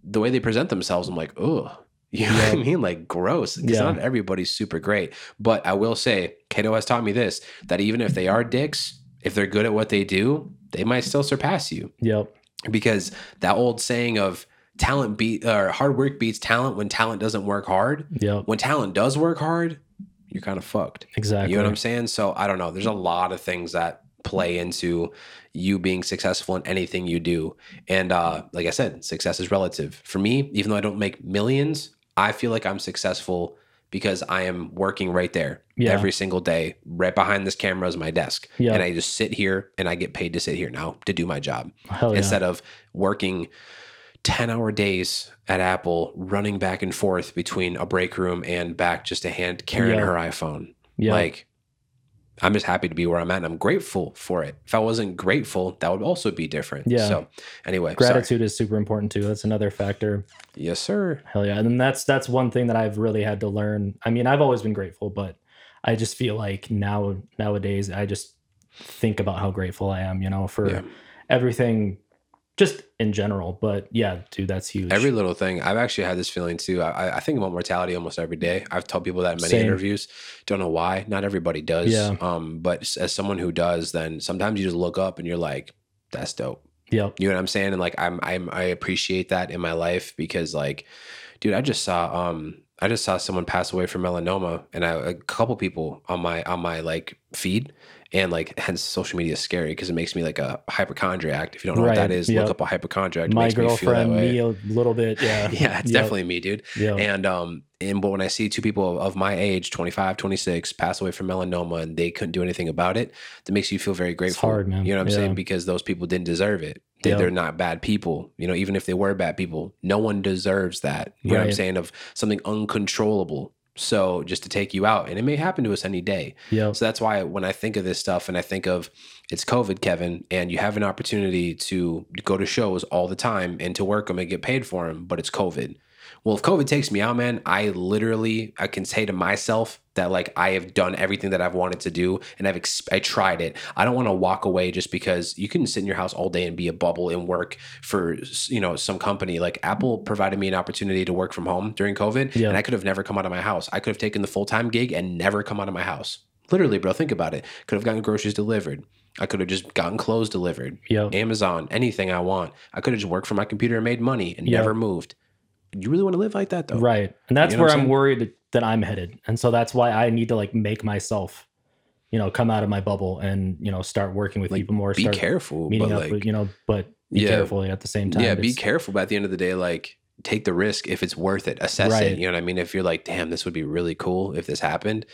the way they present themselves. I'm like, oh, you know what I mean? Like gross. Because Yeah. not everybody's super great. But I will say, Cato has taught me this that even if they are dicks, if they're good at what they do, they might still surpass you. Yep. Because that old saying of talent beat or hard work beats talent when talent doesn't work hard. Yep. When talent does work hard, you're kind of fucked. Exactly. You know what I'm saying? So I don't know. There's a lot of things that play into you being successful in anything you do. And uh, like I said, success is relative. For me, even though I don't make millions, I feel like I'm successful because I am working right there Yeah. every single day. Right behind this camera is my desk. Yeah. And I just sit here and I get paid to sit here now to do my job Hell yeah. instead of working 10 hour days at Apple running back and forth between a break room and back just to hand carrying Yeah. her iPhone. Yeah. Like, I'm just happy to be where I'm at and I'm grateful for it. If I wasn't grateful, that would also be different. Yeah. So, anyway, sorry. Gratitude is super important too. That's another factor. Yes, sir. Hell yeah. And that's that's one thing that I've really had to learn. I mean, I've always been grateful, but I just feel like now nowadays I just think about how grateful I am, you know, for Yeah. everything just in general. But yeah, dude, that's huge. Every little thing. I've actually had this feeling too. I, I think about mortality almost every day. I've told people that in many Same. interviews. Don't know why. Not everybody does. Yeah. Um, but as someone who does, then sometimes you just look up and you're like, that's dope. Yep. You know what I'm saying? And like I'm I'm I appreciate that in my life because like, dude, I just saw um I just saw someone pass away from melanoma and I, a couple people on my on my like feed and like hence social media is scary because it makes me like a hypochondriac. If you don't know what that is yep. look up a hypochondriac. It My makes me feel that girlfriend, way. me a little bit. Yeah. yeah, it's Yep. definitely me, dude. Yeah. And um and but when I see two people of, my age, 25, 26, pass away from melanoma and they couldn't do anything about it, that makes you feel very grateful. hard, man. You know what I'm Yeah. saying? Because those people didn't deserve it. They, Yeah. They're not bad people. You know, even if they were bad people, no one deserves that. You know what I'm saying? Of something uncontrollable. So just to take you out, and it may happen to us any day. Yep. So that's why when I think of this stuff and I think of it's COVID, Kevin, and you have an opportunity to go to shows all the time and to work them and get paid for them, but it's COVID. Well, if COVID takes me out, man, I literally I can say to myself that like I have done everything that I've wanted to do and I've ex- I tried it. I don't want to walk away just because you can sit in your house all day and be a bubble and work for you know some company. Like Apple provided me an opportunity to work from home during COVID, Yeah. and I could have never come out of my house. I could have taken the full time gig and never come out of my house. Literally, bro, think about it. Could have gotten groceries delivered. I could have just gotten clothes delivered. Yep. Amazon, anything I want. I could have just worked from my computer and made money and Yeah. never moved. You really want to live like that though? Right. And that's You know where I'm saying? worried that I'm headed. And so that's why I need to like make myself, you know, come out of my bubble and, you know, start working with Like, people more. Be start careful, meeting but up like, with, you know, but be Yeah. careful at the same time. yeah, be careful. But at the end of the day, like, take the risk if it's worth it. Assess Right. it. You know what I mean? If you're like, damn, this would be really cool if this happened.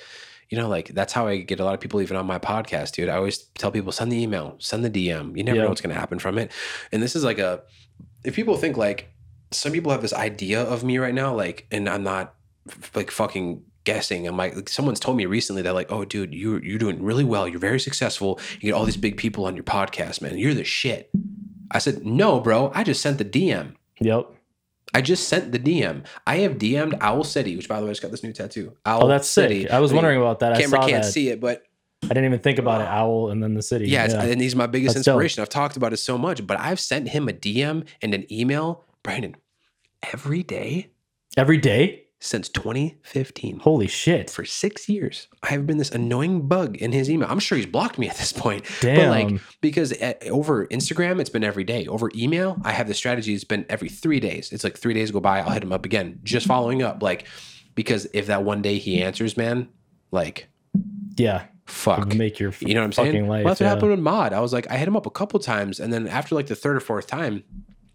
You know, like that's how I get a lot of people even on my podcast, dude. I always tell people send the email, send the DM. You never know what's going to happen from it. And this is like a, if people think like, some people have this idea of me right now, like, and I'm not like fucking guessing. I'm like, like, someone's told me recently that like, oh, dude, you you're doing really well. You're very successful. You get all these big people on your podcast, man. You're the shit. I said, no, bro. I just sent the DM. Yep. I just sent the DM. I have DM'd Owl City, which by the way, just got this new tattoo. Owl Oh, that's City. sick. I was mean, wondering about that. I Camera can't that. see it, but I didn't even think about it. Owl and then the city. yeah, it's- and he's my biggest That's dope. inspiration. I've talked about it so much, but I've sent him a DM and an email, Brandon, every day Every day? since 2015. Holy shit. For six years, I have been this annoying bug in his email. I'm sure he's blocked me at this point. Damn. But like, because at, over Instagram, it's been every day. Over email, I have the strategy. It's been every three days. It's like three days go by, I'll hit him up again, just following up. Like, because if that one day he answers, man, like, yeah. fuck. Make your You know what I'm saying? life. well, that's what yeah. happened with Mod. I was like, I hit him up a couple times, and then after like the third or fourth time,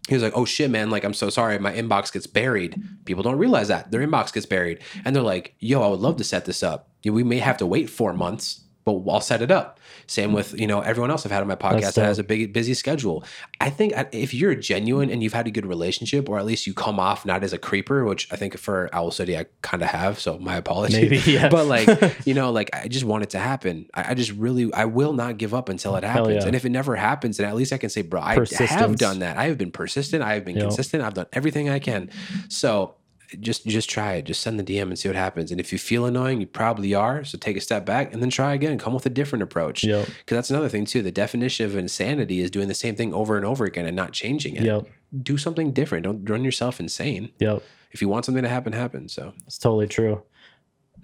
he was like, "Oh shit, man! Like, I'm so sorry. My inbox gets buried. People don't realize that their inbox gets buried, and they're like, "Yo, I would love to set this up. We may have to wait four months, but I'll set it up." Same with you know everyone else I've had on my podcast that has a big busy schedule. I think uh, if you're genuine and you've had a good relationship, or at least you come off not as a creeper, which I think for Owl City I kind of have. So my apologies. Maybe, yeah. but like you know, like I just want it to happen. I, I just really, I will not give up until it happens. yeah. And if it never happens, then at least I can say, bro, I have done that. I have been persistent. I have been Yep. consistent. I've done everything I can. So just, just try it. Just send the DM and see what happens. And if you feel annoying, you probably are. So take a step back and then try again. Come with a different approach. Yep. Because that's another thing too. The definition of insanity is doing the same thing over and over again and not changing it. Yep. Do something different. Don't run yourself insane. Yep. If you want something to happen, happen. So It's totally true.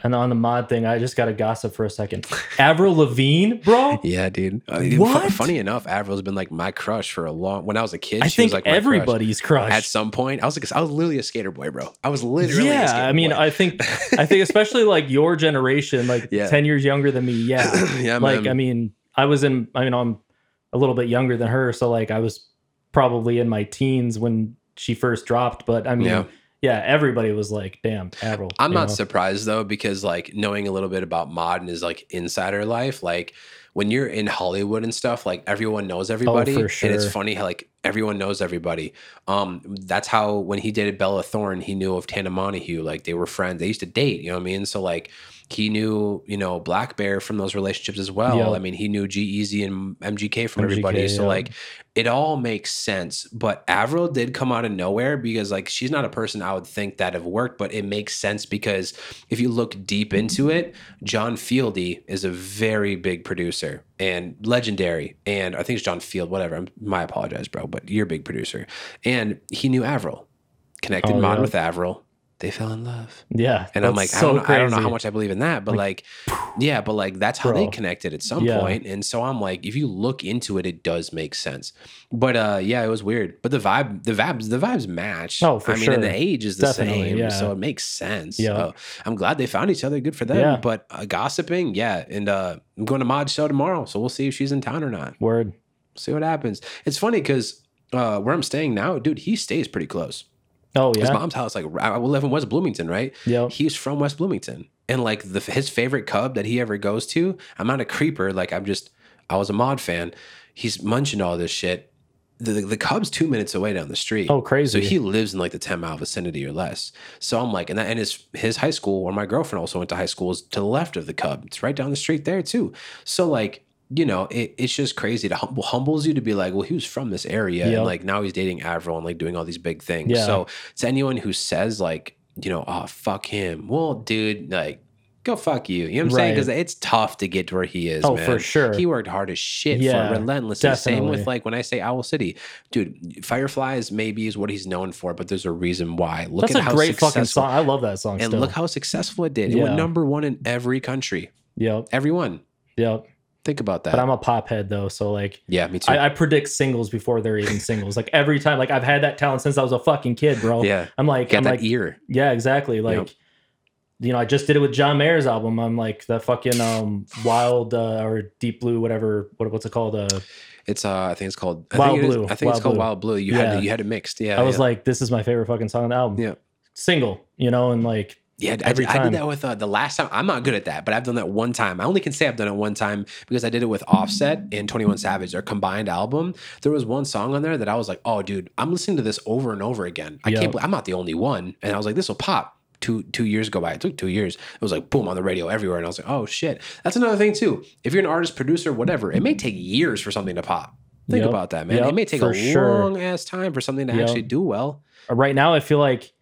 And on the mod thing, I just got to gossip for a second. Avril Lavigne, bro. Yeah, dude. I mean, fu- What? funny enough, Avril's been like my crush for a long. When I was a kid, I she was like my crush. everybody's crush. At some point, I was like, I was literally a skater boy, bro. I was literally. a yeah, skater I mean, boy. I think, I think, especially like your generation, like Yeah. ten years younger than me. Yeah, yeah, like man. I mean, I was in. I mean, I'm a little bit younger than her, so like I was probably in my teens when she first dropped. But I mean, Yeah. Yeah, everybody was like, "Damn, Avril." I'm not know? surprised though, because like knowing a little bit about mod and his like insider life, like when you're in Hollywood and stuff, like everyone knows everybody. for And it's funny how like everyone knows everybody. Um, that's how when he dated Bella Thorne, he knew of Tana Mongeau. Like they were friends. They used to date, you know what I mean? So like he knew, you know, Black Bear from those relationships as well. Yeah. I mean, he knew G-Eazy and MGK from MGK, everybody. So yeah. like it all makes sense. But Avril did come out of nowhere because like she's not a person I would think that have worked, but it makes sense because if you look deep into it, John Fieldy is a very big producer and legendary. And I think it's John Field, whatever. I'm, my apologize, bro, but you're a big producer. And he knew Avril, connected Oh, Mod yeah. with Avril. They fell in love. Yeah. And I'm like, I, don't know, I don't know how much I believe in that, but like, yeah, but like that's how they connected at some Yeah. point. And so I'm like, if you look into it, it does make sense. But uh, yeah, it was weird. But the vibe, the vibes, the vibes match. Oh, for I mean, and the age is the Definitely, same, yeah. so it makes sense. Yeah. So I'm glad they found each other. Good for them. Yeah. But uh, gossiping, yeah. And uh, I'm going to Mod's show tomorrow, so we'll see if she's in town or not. Word. See what happens. It's funny because uh, where I'm staying now, dude, he stays pretty close. Oh yeah, His mom's house, like I live in West Bloomington, right? Yeah, He's from West Bloomington, and like the his favorite Cub that he ever goes to. I'm not a creeper. Like I'm just, I was a mod fan. He's munching all this shit. The the Cub's two minutes away down the street. Oh, crazy. So he lives in like the 10 mile vicinity or less. So I'm like, and that and his his high school, where my girlfriend also went to high school, is to the left of the Cub. It's right down the street there too. So like, you know, it, it's just crazy to humble humbles you to be like, well, he was from this area, and like now he's dating Avril and like doing all these big things. Yeah. So to anyone who says like, you know, oh fuck him, well, dude, like. Go fuck you. You know what I'm saying? Because it's tough to get to where he is. Oh, man. for sure. He worked hard as shit Yeah, for relentlessly. Same with like when I say Owl City, dude. Fireflies maybe is what he's known for, but there's a reason why. Look That's at a how great fucking song. I love that song. And still. look how successful it did. It Yeah. went number one in every country. Yep. Everyone. Yep. Think about that. But I'm a pop head though, so like yeah, me too. I, I predict singles before they're even singles. Like every time, like I've had that talent since I was a fucking kid, bro. yeah, I'm like, I'm that like, ear. yeah, exactly. Like, Yep. you know, I just did it with John Mayer's album. I'm like the fucking um wild uh, or deep blue, whatever. What what's it called? Uh, It's uh, I think it's called I Wild think it is- Blue. I think it's called Blue. Wild Blue. You had Yeah. to, you had it mixed. Yeah, I was yeah. like, this is my favorite fucking song on the album. Yeah. Single, you know, and like Yeah, I, I time. did that with uh, the last time. I'm not good at that, but I've done that one time. I only can say I've done it one time because I did it with Offset and 21 Savage, their combined album. There was one song on there that I was like, oh, dude, I'm listening to this over and over again. I Yep. can't believe I'm not the only one. And I was like, this will pop. Two two years go by. It took two years. It was like boom on the radio everywhere. And I was like, oh shit. That's another thing too. If you're an artist, producer, whatever, it may take years for something to pop. Think Yep. about that, man. Yep, it may take a sure. long ass time for something to actually do well. right now I feel like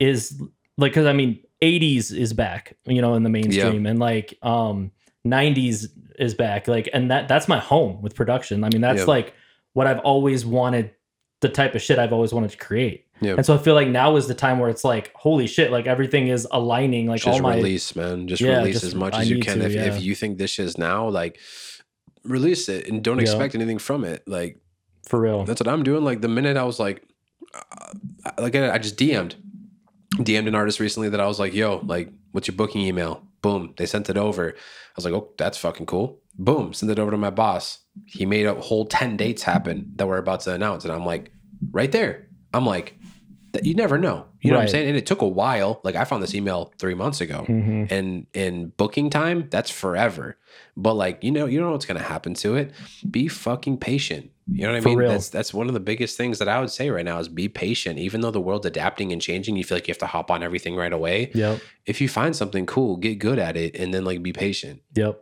is like because I mean 80s is back, you know, in the mainstream, and like um 90s is back, like, and that that's my home with production. I mean, that's like what I've always wanted, the type of shit I've always wanted to create. Yep. And so I feel like now is the time where it's like, holy shit, like everything is aligning, like just all my release, man. Just Yeah, release just- as much I as you can. to, if, yeah. if you think this is now, like, release it and don't Yeah. expect anything from it. Like, for real. that's what I'm doing. Like, the minute I was like, uh, like I just DM'd, DM'd an artist recently that I was like, yo, like, what's your booking email? Boom, they sent it over. I was like, oh, that's fucking cool. Boom, send it over to my boss. He made a whole 10 dates happen that we're about to announce. And I'm like, right there. I'm like, you never know. You know what I'm saying? And it took a while. Like I found this email three months ago Mhm. and in booking time that's forever but like you know you don't know what's going to happen to it be fucking patient you know what i For mean real. that's that's one of the biggest things that i would say right now is be patient even though the world's adapting and changing you feel like you have to hop on everything right away Yep. if you find something cool get good at it and then like be patient Yep.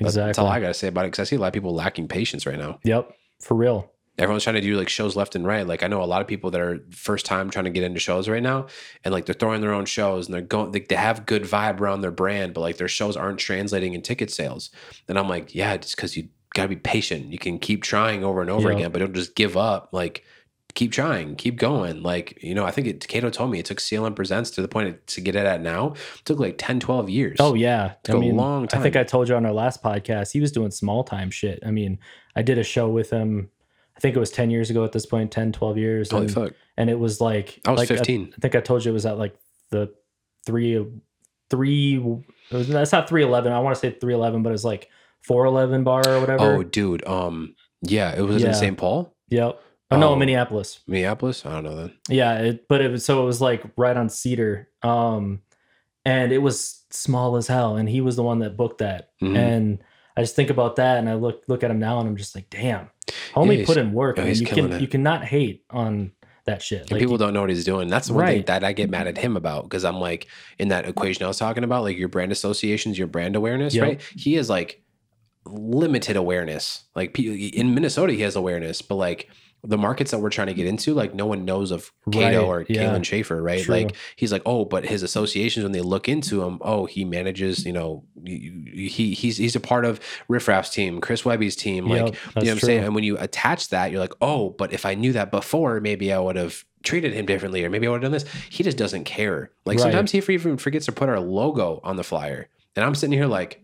Exactly. that's all i gotta say about it because i see a lot of people lacking patience right now Yep. For real. everyone's trying to do like shows left and right. Like I know a lot of people that are first time trying to get into shows right now, and like they're throwing their own shows and they're going. Like, they have good vibe around their brand, but like their shows aren't translating in ticket sales. And I'm like, yeah, just because you gotta be patient. You can keep trying over and over Yeah. again, but don't just give up. Like keep trying, keep going. Like you know, I think it, Kato told me it took CLM Presents to the point it- to get it at now. It took like 10, 12 years. Oh yeah, Took a long time. I think. I told you on our last podcast he was doing small time shit. I mean, I did a show with him. I think it was ten years ago at this point, 10, 12 years, holy and, fuck! and it was like I was like, 15. I, think I told you it was at like the three, three. It was, that's not three eleven. I want to say three eleven, but it's like four eleven bar or whatever. Oh, dude. Um, yeah, it was Yeah. in St. Paul, yep. Oh, no, Oh. Minneapolis. Minneapolis. I don't know then. Yeah, it, but it was so it was like right on Cedar, um, and it was small as hell. And he was the one that booked that, Mhm. and I just think about that and I look look at him now and I'm just like, damn, homie he's- put in work. yeah, you can it. you cannot hate on that shit. And Like, people don't know what he's doing. That's the one thing that I get mad at him about because I'm like in that equation I was talking about, like your brand associations, your brand awareness, Yep. right? He is like limited awareness. Like in Minnesota, he has awareness, but like the markets that we're trying to get into, like no one knows of Cato Right, or yeah. Kalen Schaefer, right? True. Like he's like, oh, but his associations when they look into him, oh, he manages, you know, he he's he's a part of Riff Raff's team, Chris Webby's team, like Yep, you know what I'm saying? And when you attach that, you're like, oh, but if I knew that before, maybe I would have treated him differently, or maybe I would have done this. He just doesn't care. Like Right. sometimes he even forgets to put our logo on the flyer, and I'm sitting here like,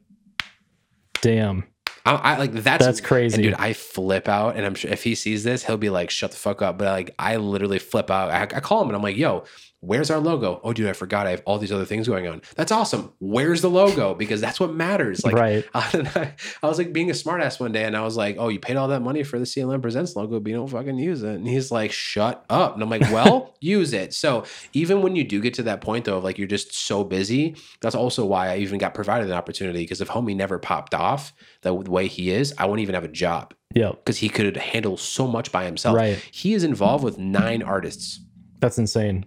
damn. I, I like that's That's crazy. And dude, I flip out, and I'm sure if he sees this, he'll be like, "Shut the fuck up." But like, I literally flip out. I, I call him and I'm like, "Yo, where's our logo?" Oh, dude, I forgot. I have all these other things going on. That's awesome. Where's the logo? Because that's what matters. Like, right. I, I was like being a smartass one day, and I was like, "Oh, you paid all that money for the CLM Presents logo, but you don't fucking use it." And he's like, "Shut up!" And I'm like, "Well, use it." So even when you do get to that point, though, of like you're just so busy, that's also why I even got provided an opportunity. Because if homie never popped off the way he is, I wouldn't even have a job Yeah. because he could handle so much by himself. Right. He is involved with nine artists. That's insane.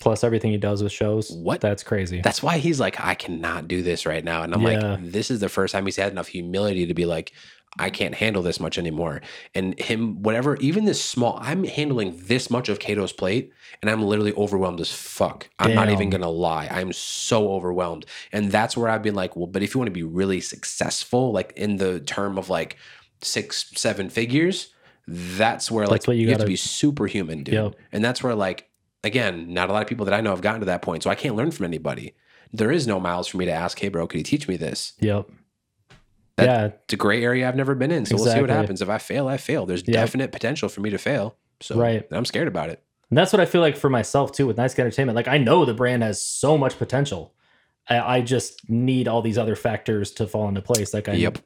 Plus everything he does with shows. What? That's crazy. That's why he's like, I cannot do this right now. And I'm Yeah. like, this is the first time he's had enough humility to be like, I can't handle this much anymore. And him, whatever, even this small, I'm handling this much of Cato's plate and I'm literally overwhelmed as fuck. I'm not even to lie. I'm so overwhelmed. And that's where I've been like, well, but if you want to be really successful, like in the term of like six, seven figures, that's where like That's you you, have to gotta- be superhuman, dude. Yep. And that's where like, again, not a lot of people that I know have gotten to that point. So I can't learn from anybody. There is no miles for me to ask, hey, bro, could you teach me this? Yep. That- yeah. It's a gray area I've never been in. So we'll see what happens. If I fail, I fail. There's Yep. definite potential for me to fail. So Right. I'm scared about it. And that's what I feel like for myself too with Nice Entertainment. Like I know the brand has so much potential. I, I just need all these other factors to fall into place. Like I, Yep.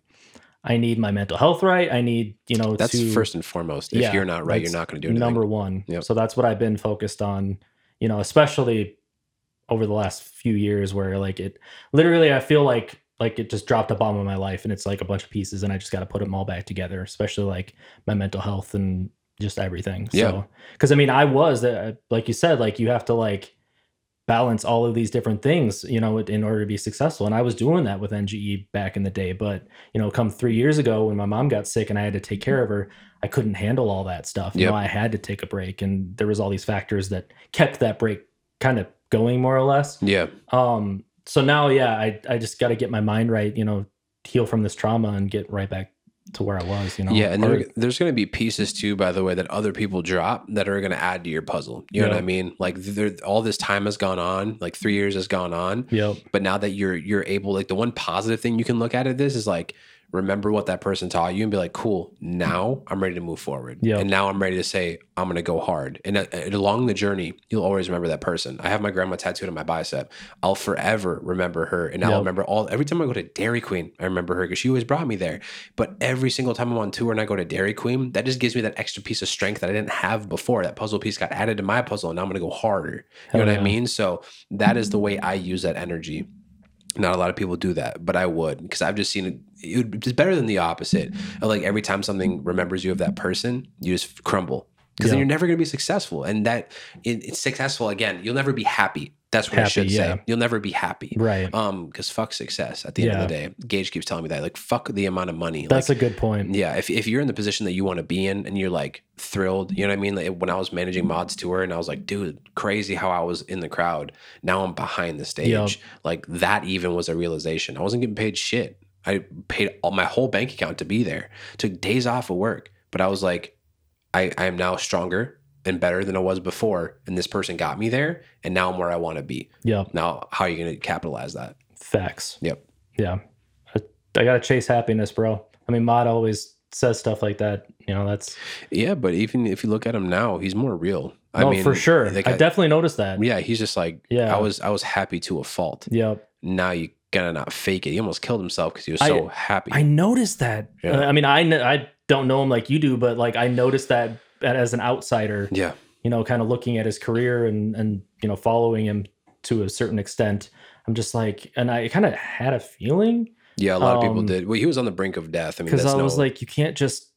I need my mental health right. I need you know That's to, first and foremost. If Yeah, you're not right, you're not going to do anything. number one. Yep. So that's what I've been focused on. You know, especially over the last few years, where like it literally, I feel like like it just dropped a bomb in my life, and it's like a bunch of pieces, and I just got to put them all back together. Especially like my mental health and just everything. Yeah. So because I mean, I was uh, like you said, like you have to like balance all of these different things, you know, in order to be successful. And I was doing that with NGE back in the day. But, you know, come three years ago when my mom got sick and I had to take care of her, I couldn't handle all that stuff. You Yep. know, I had to take a break. And there was all these factors that kept that break kind of going more or less. Yeah. Um, so now, yeah, I, I just got to get my mind right, you know, heal from this trauma and get right back to where I was, you know. Yeah, and there, there's going to be pieces too, by the way, that other people drop that are going to add to your puzzle. You know what I mean? Like there, all this time has gone on, like three years has gone on, Yep. but now that you're you're able, like the one positive thing you can look at it this is like remember what that person taught you and be like, cool, now I'm ready to move forward, Yep. and now I'm ready to say I'm going to go hard. And, uh, and along the journey, you'll always remember that person. I have my grandma tattooed on my bicep. I'll forever remember her, and I'll remember all every time I go to Dairy Queen, I remember her because she always brought me there. But every single time I'm on tour and I go to Dairy Queen, that just gives me that extra piece of strength that I didn't have before. That puzzle piece got added to my puzzle, and now I'm going to go harder. You Hell know what yeah. I mean? So that is the way I use that energy. Not a lot of people do that, but I would because I've just seen it. it would, it's better than the opposite. Of like every time something remembers you of that person, you just crumble because then you're never going to be successful. And that it, it's successful again. You'll never be happy. That's what I Happy, should yeah. say. You'll never be happy. Right. Um, because fuck success at the end of the day. Gage keeps telling me that. Like, fuck the amount of money. That's like, a good point. yeah, if, if you're in the position that you want to be in and you're like thrilled, you know what I mean? Like when I was managing Mod's tour and I was like, dude, crazy how I was in the crowd. Now I'm behind the stage. Yup. Like that even was a realization. I wasn't getting paid shit. I paid all my whole bank account to be there. Took days off of work. But I was like, I, I am now stronger and better than I was before. And this person got me there. And now I'm where I want to be. Yep. Now, how are you going to capitalize that? Facts. Yep. Yeah. I, I got to chase happiness, bro. I mean, Mod always says stuff like that. You know, that's Yeah, but even if you look at him now, he's more real. I no, mean, for sure. like, I I- definitely noticed that. Yeah, he's just like, Yeah. I was, I was happy to a fault. Yep. Now you gotta not fake it. He almost killed himself because he was I- so happy. I noticed that. Yeah. I mean, I, I don't know him like you do, but like I noticed that as an outsider, yeah, you know, kind of looking at his career and, and, you know, following him to a certain extent. I'm just like, and I kind of had a feeling, Yeah, a lot of people Um, did. Well, he was on the brink of death. I mean, because I no, was like, you can't just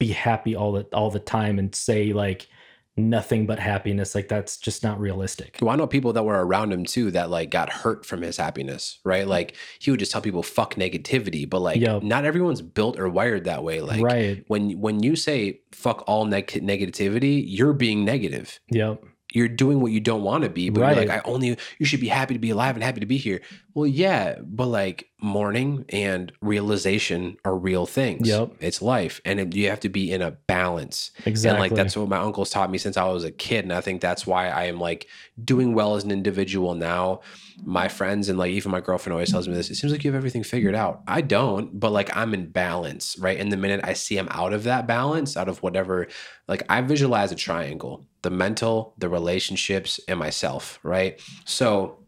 be happy all the all the time and say like nothing but happiness. Like that's just not realistic. Well, I know people that were around him too that like got hurt from his happiness, right? Like he would just tell people fuck negativity, but like Yep. not everyone's built or wired that way. Like right. when when you say fuck all neg- negativity, you're being negative. Yep. You're doing what you don't want to be, but you're like, I only you should be happy to be alive and happy to be here. Well, yeah, but like mourning and realization are real things. Yep. It's life, and it, you have to be in a balance. Exactly. And like that's what my uncles taught me since I was a kid. And I think that's why I am like doing well as an individual now. My friends and like even my girlfriend always tells me this. It seems like you have everything figured out. I don't, but like I'm in balance, right? And the minute I see I'm out of that balance, out of whatever, like I visualize a triangle the mental, the relationships, and myself, right? So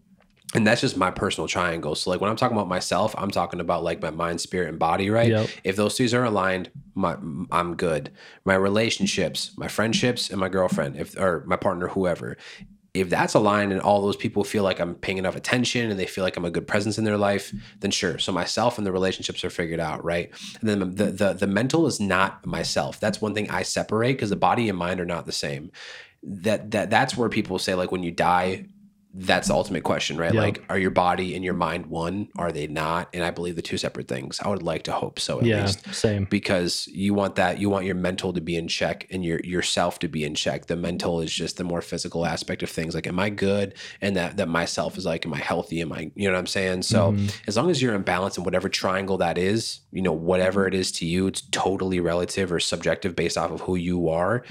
and that's just my personal triangle. So like when I'm talking about myself, I'm talking about like my mind, spirit, and body, right? Yep. If those things are aligned, my I'm good. My relationships, my friendships, and my girlfriend, if or my partner, whoever, if that's aligned and all those people feel like I'm paying enough attention and they feel like I'm a good presence in their life, then sure. So myself and the relationships are figured out, right? And then the the, the mental is not myself. That's one thing I separate because the body and mind are not the same. That that that's where people say like when you die, that's the ultimate question, right? Yeah. Like, are your body and your mind one? Are they not? And I believe the two separate things. I would like to hope so at yeah. least Same. because you want that you want your mental to be in check and your yourself to be in check the mental is just the more physical aspect of things like am i good and that that myself is like am i healthy am i you know what i'm saying so Mhm. as long as you're in balance in whatever triangle that is you know whatever it is to you it's totally relative or subjective based off of who you are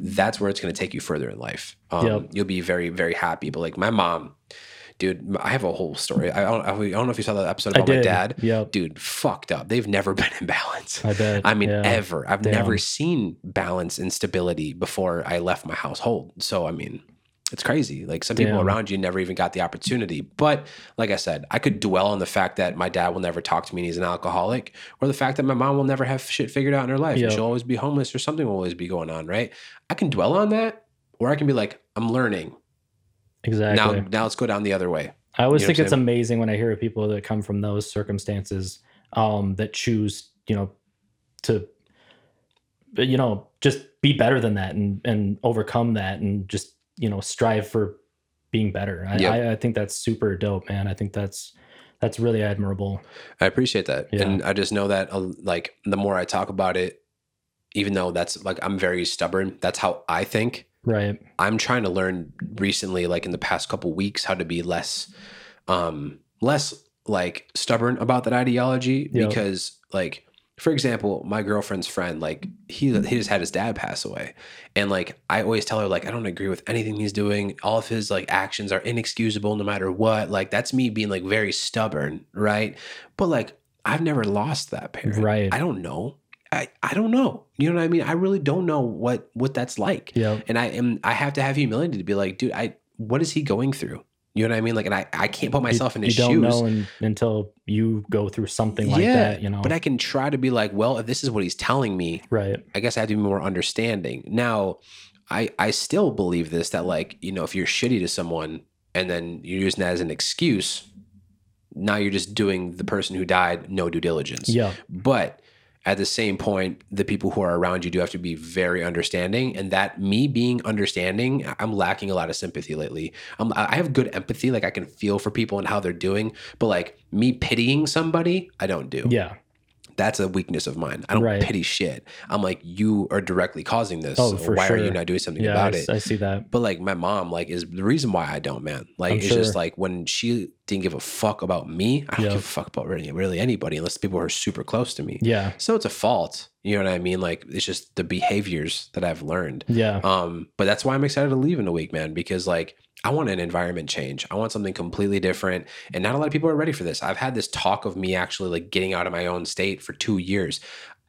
that's where it's going to take you further in life um, Yep. you'll be very very happy but like my mom Um, dude i have a whole story i don't, I don't know if you saw that episode about my dad Yep. dude fucked up they've never been in balance I bet. I mean, Yeah. ever. I've Damn. never seen balance and stability before I left my household. So, I mean, it's crazy. Like some people Damn. around you never even got the opportunity. But like I said, I could dwell on the fact that my dad will never talk to me and he's an alcoholic, or the fact that my mom will never have shit figured out in her life Yeah. and she'll always be homeless or something will always be going on, right? I can dwell on that, or I can be like, I'm learning. Exactly. Now now let's go down the other way. I always You know think it's amazing when I hear of people that come from those circumstances um, that choose, you know, to, you know, just be better than that and and overcome that and just you know strive for being better. I, Yep. I, I think that's super dope, man. I think that's that's really admirable. I appreciate that. Yeah. And I just know that uh, like the more I talk about it, even though that's like I'm very stubborn, that's how I think. Right. I'm trying to learn recently, like in the past couple weeks, how to be less, um, less like stubborn about that ideology. Yep. Because, like, for example, my girlfriend's friend, like he he just had his dad pass away, and like I always tell her, like I don't agree with anything he's doing. All of his like actions are inexcusable, no matter what. Like that's me being like very stubborn, right? But like I've never lost that parent. Right. I don't know. I, I don't know. You know what I mean? I really don't know what what that's like Yeah. and I am I have to have humility to be like, dude, I what is he going through? You know what I mean? Like, and I I can't put myself in you his don't shoes. know un- until you go through something like that. You know. but I can try to be like, well, if this is what he's telling me, right. I guess I have to be more understanding. Now, I I still believe this that like you know if you're shitty to someone and then you're using that as an excuse, now you're just doing the person who died no due diligence. Yeah. But at the same point, the people who are around you do have to be very understanding. And that me being understanding, I'm lacking a lot of sympathy lately. I'm, I have good empathy, like I can feel for people and how they're doing. But like me pitying somebody, I don't do. Yeah. That's a weakness of mine. I don't Right. pity shit. I'm like, you are directly causing this. Oh, so for why are you not doing something Yeah. About s- it? I see that. But like my mom, like is the reason why I don't, man. Like I'm it's just like when she didn't give a fuck about me, I don't Yeah. give a fuck about really, really anybody unless people are super close to me. Yeah. So it's a fault. You know what I mean? Like it's just the behaviors that I've learned. Yeah. Um, but that's why I'm excited to leave in a week, man, because like I want an environment change. I want something completely different. And not a lot of people are ready for this. I've had this talk of me actually like getting out of my own state for two years.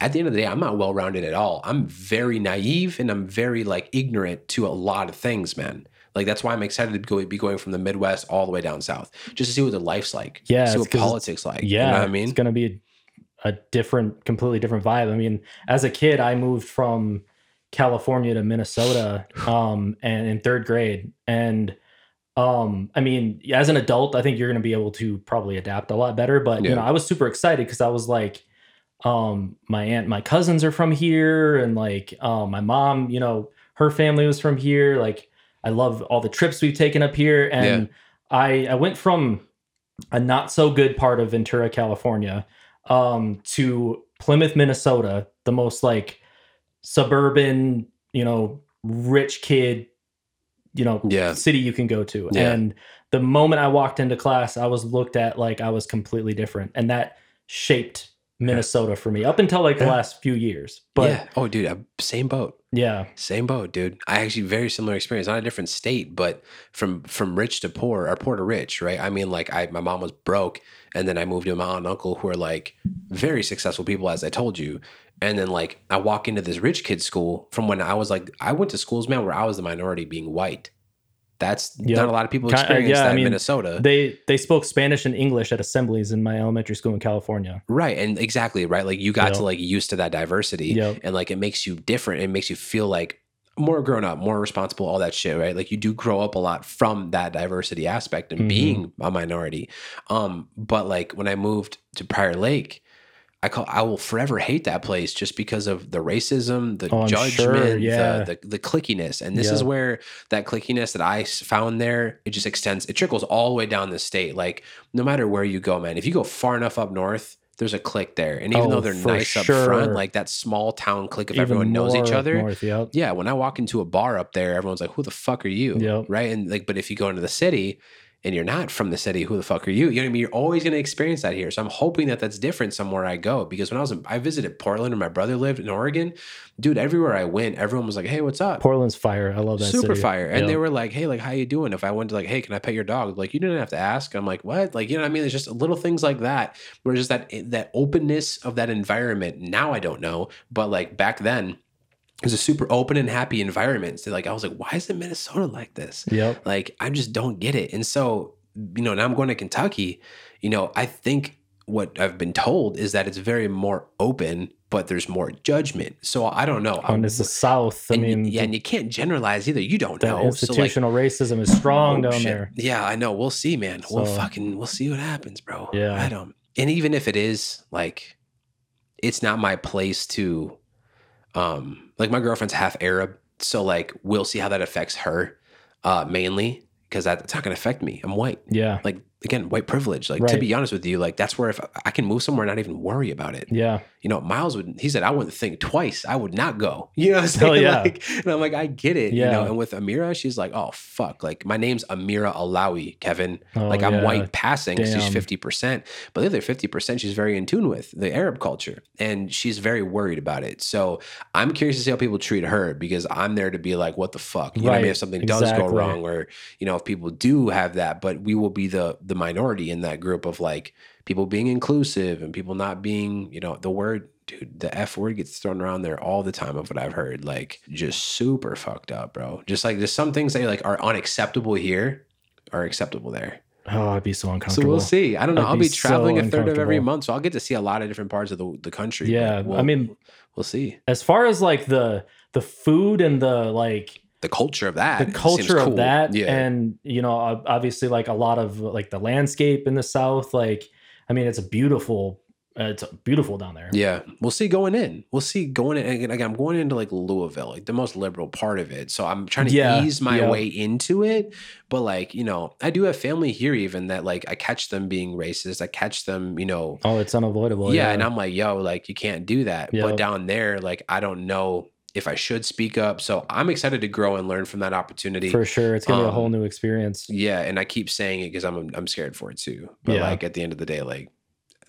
At the end of the day, I'm not well rounded at all. I'm very naive and I'm very like ignorant to a lot of things, man. Like that's why I'm excited to go, be going from the Midwest all the way down south, just to see what the life's like. Yeah, see what politics like. yeah. you know what I mean. It's going to be a, a different, completely different vibe. I mean, as a kid, I moved from California to Minnesota um, and in third grade. And um i mean as an adult i think you're going to be able to probably adapt a lot better but you know i was super excited because i was like um my aunt my cousins are from here and like um my mom you know her family was from here. Like i love all the trips we've taken up here. And i i went from a not so good part of ventura california um to plymouth minnesota the most like suburban you know rich kid you know Yeah. city you can go to Yeah. and the moment i walked into class i was looked at like i was completely different and that shaped minnesota for me up until like the last few years but yeah. Oh, dude, same boat. yeah Same boat, dude. I actually very similar experience. Not a different state, but from from rich to poor or poor to rich, right? I mean, like I my mom was broke, and then I moved to my aunt and uncle who are like very successful people, as I told you. And then like I walk into this rich kid school from when I was like I went to schools, man, where I was the minority being white. That's Yep. not a lot of people uh, experience yeah, that I in Minnesota. they they spoke spanish and english at assemblies in my elementary school in california Right. And exactly, right? Like you got Yep. to like used to that diversity Yep. and like it makes you different. It makes you feel like more grown up, more responsible, all that shit, right? Like you do grow up a lot from that diversity aspect and Mhm. being a minority. Um, but like when I moved to Prior Lake, I call I will forever hate that place just because of the racism, the Oh, judgment, sure, yeah. the, the the clickiness. And this is where that clickiness that I found there, it just extends, it trickles all the way down the state. Like no matter where you go, man, if you go far enough up north, there's a click there. And even Oh, though they're nice up front, like that small town click if Even everyone knows each other. north, yep. Yeah, when I walk into a bar up there, everyone's like, "Who the fuck are you?" Yep. Right? And like, but if you go into the city and you're not from the city, who the fuck are you? You know what I mean? You're always going to experience that here. So I'm hoping that that's different somewhere I go because when I was in, I visited Portland and my brother lived in Oregon, dude. Everywhere I went, everyone was like, "Hey, what's up?" portland's fire i love that Super city. fire. And Yep. they were like, hey, like, how you doing? If I went to like, hey, can I pet your dog? Like, you didn't have to ask. I'm like, what? Like, you know what I mean? There's just little things like that where it's just that that openness of that environment. Now I don't know, but like back then, it was a super open and happy environment. So like, I was like, why is it Minnesota like this? yep Like, I just don't get it. And so, you know, now I'm going to Kentucky. You know, I think what I've been told is that it's very more open, but there's more judgment. So I don't know. and it's the south i And you- mean yeah, and you can't generalize either. You don't know. So, like, institutional racism is strong oh, down shit. there Yeah, I know. We'll see, man. we'll fucking we'll see what happens, bro. Yeah. I don't. And even if it is like, it's not my place to, um, like my girlfriend's half Arab, so like we'll see how that affects her, uh, mainly because that's not gonna affect me. I'm white. yeah Like again, white privilege. Like to be honest with you, like that's where if I can move somewhere and not even worry about it. yeah You know, Miles would. He said, "I wouldn't think twice. I would not go." You know what I'm oh, saying? yeah. Like, and I'm like, I get it. You Yeah. know. And with Amira, she's like, "Oh fuck!" Like my name's Amira Alawi, Kevin. Oh, like I'm yeah. white passing. she's fifty percent, but the other fifty percent, she's very in tune with the Arab culture, and she's very worried about it. So I'm curious to see how people treat her because I'm there to be like, "What the fuck?" You know what I mean? Right. If something does go wrong, or you know, if people do have that, but we will be the the minority in that group of like people being inclusive and people not being, you know, the word, dude, the F word gets thrown around there all the time of what I've heard. Like just super fucked up, bro. Just like there's some things that like are unacceptable here are acceptable there. oh i'd be so uncomfortable. So we'll see. I don't know. I'd I'll be be traveling so a third of every month. So I'll get to see a lot of different parts of the, the country. yeah we'll- i mean we'll see. as far as like the the food and the like The culture of that. the culture of that Yeah. and you know obviously like a lot of like the landscape in the south like i mean it's a beautiful uh, it's beautiful down there Yeah, we'll see going in. We'll see going in. Again, again, I'm going into like Louisville, like the most liberal part of it. So I'm trying to Yeah, ease my yeah. way into it. But like, you know, I do have family here, even that like I catch them being racist. I catch them, you know, oh it's unavoidable yeah, and I'm like, yo, like you can't do that. But down there, like I don't know if I should speak up. So I'm excited to grow and learn from that opportunity. for sure it's gonna be a whole um, new experience Yeah, and I keep saying it because I'm I'm scared for it too. But Yeah. like at the end of the day, like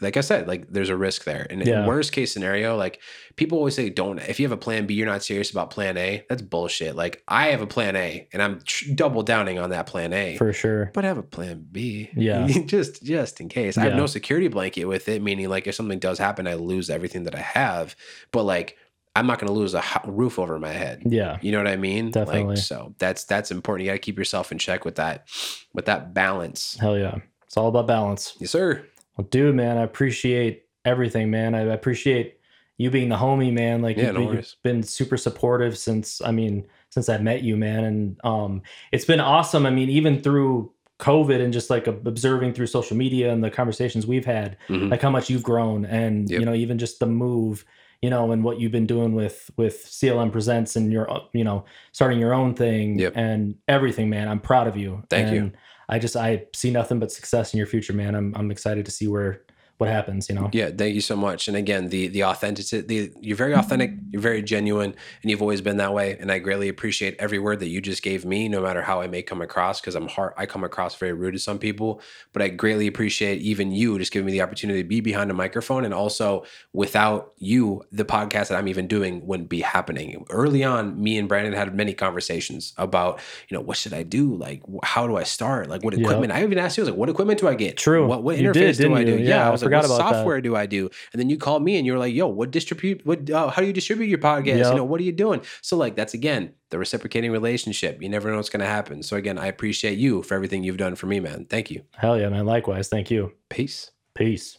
like I said, like there's a risk there. And Yeah. worst case scenario, like people always say, don't if you have a plan B, you're not serious about plan A. That's bullshit. Like I have a plan A, and I'm tr- double downing on that plan A. for sure but I have a plan B. Yeah. just just in case. I have no security blanket with it, meaning like if something does happen, I lose everything that I have. But like I'm not going to lose a roof over my head. yeah You know what I mean? Definitely. Like, so that's that's important. You got to keep yourself in check with that, with that balance. hell yeah it's all about balance Yes, sir. well dude man i appreciate everything man i appreciate you being the homie man like Yeah, you've, no you've been super supportive since i mean since I met you, man. And um, it's been awesome. I mean, even through COVID and just like observing through social media and the conversations we've had, Mhm. like how much you've grown, and Yep. you know, even just the move, you know, and what you've been doing with with CLM Presents and your, uh, you know, starting your own thing Yep. and everything, man. I'm proud of you. Thank you. I just I see nothing but success in your future, man. I'm I'm excited to see where what happens. You know. Yeah, thank you so much. And again, the the authenticity, the, you're very authentic, you're very genuine, and you've always been that way. And I greatly appreciate every word that you just gave me, no matter how I may come across, because I'm hard, I come across very rude to some people. But I greatly appreciate even you just giving me the opportunity to be behind a microphone, and also without you, the podcast that I'm even doing wouldn't be happening. Early on, me and Brandon had many conversations about, you know, what should I do? Like, how do I start? Like, what Yep. equipment? I even asked you, I was like, what equipment do I get? True. What what You did, interface do I do? you? Yeah, I Like, forgot what about that. software do I do? And then you called me and you're like, yo, what distribute what uh, how do you distribute your podcast? Yep. You know, what are you doing? So like that's again the reciprocating relationship. You never know what's gonna happen. So again, I appreciate you for everything you've done for me, man. Thank you. Hell yeah, man. Likewise. Thank you. Peace. Peace.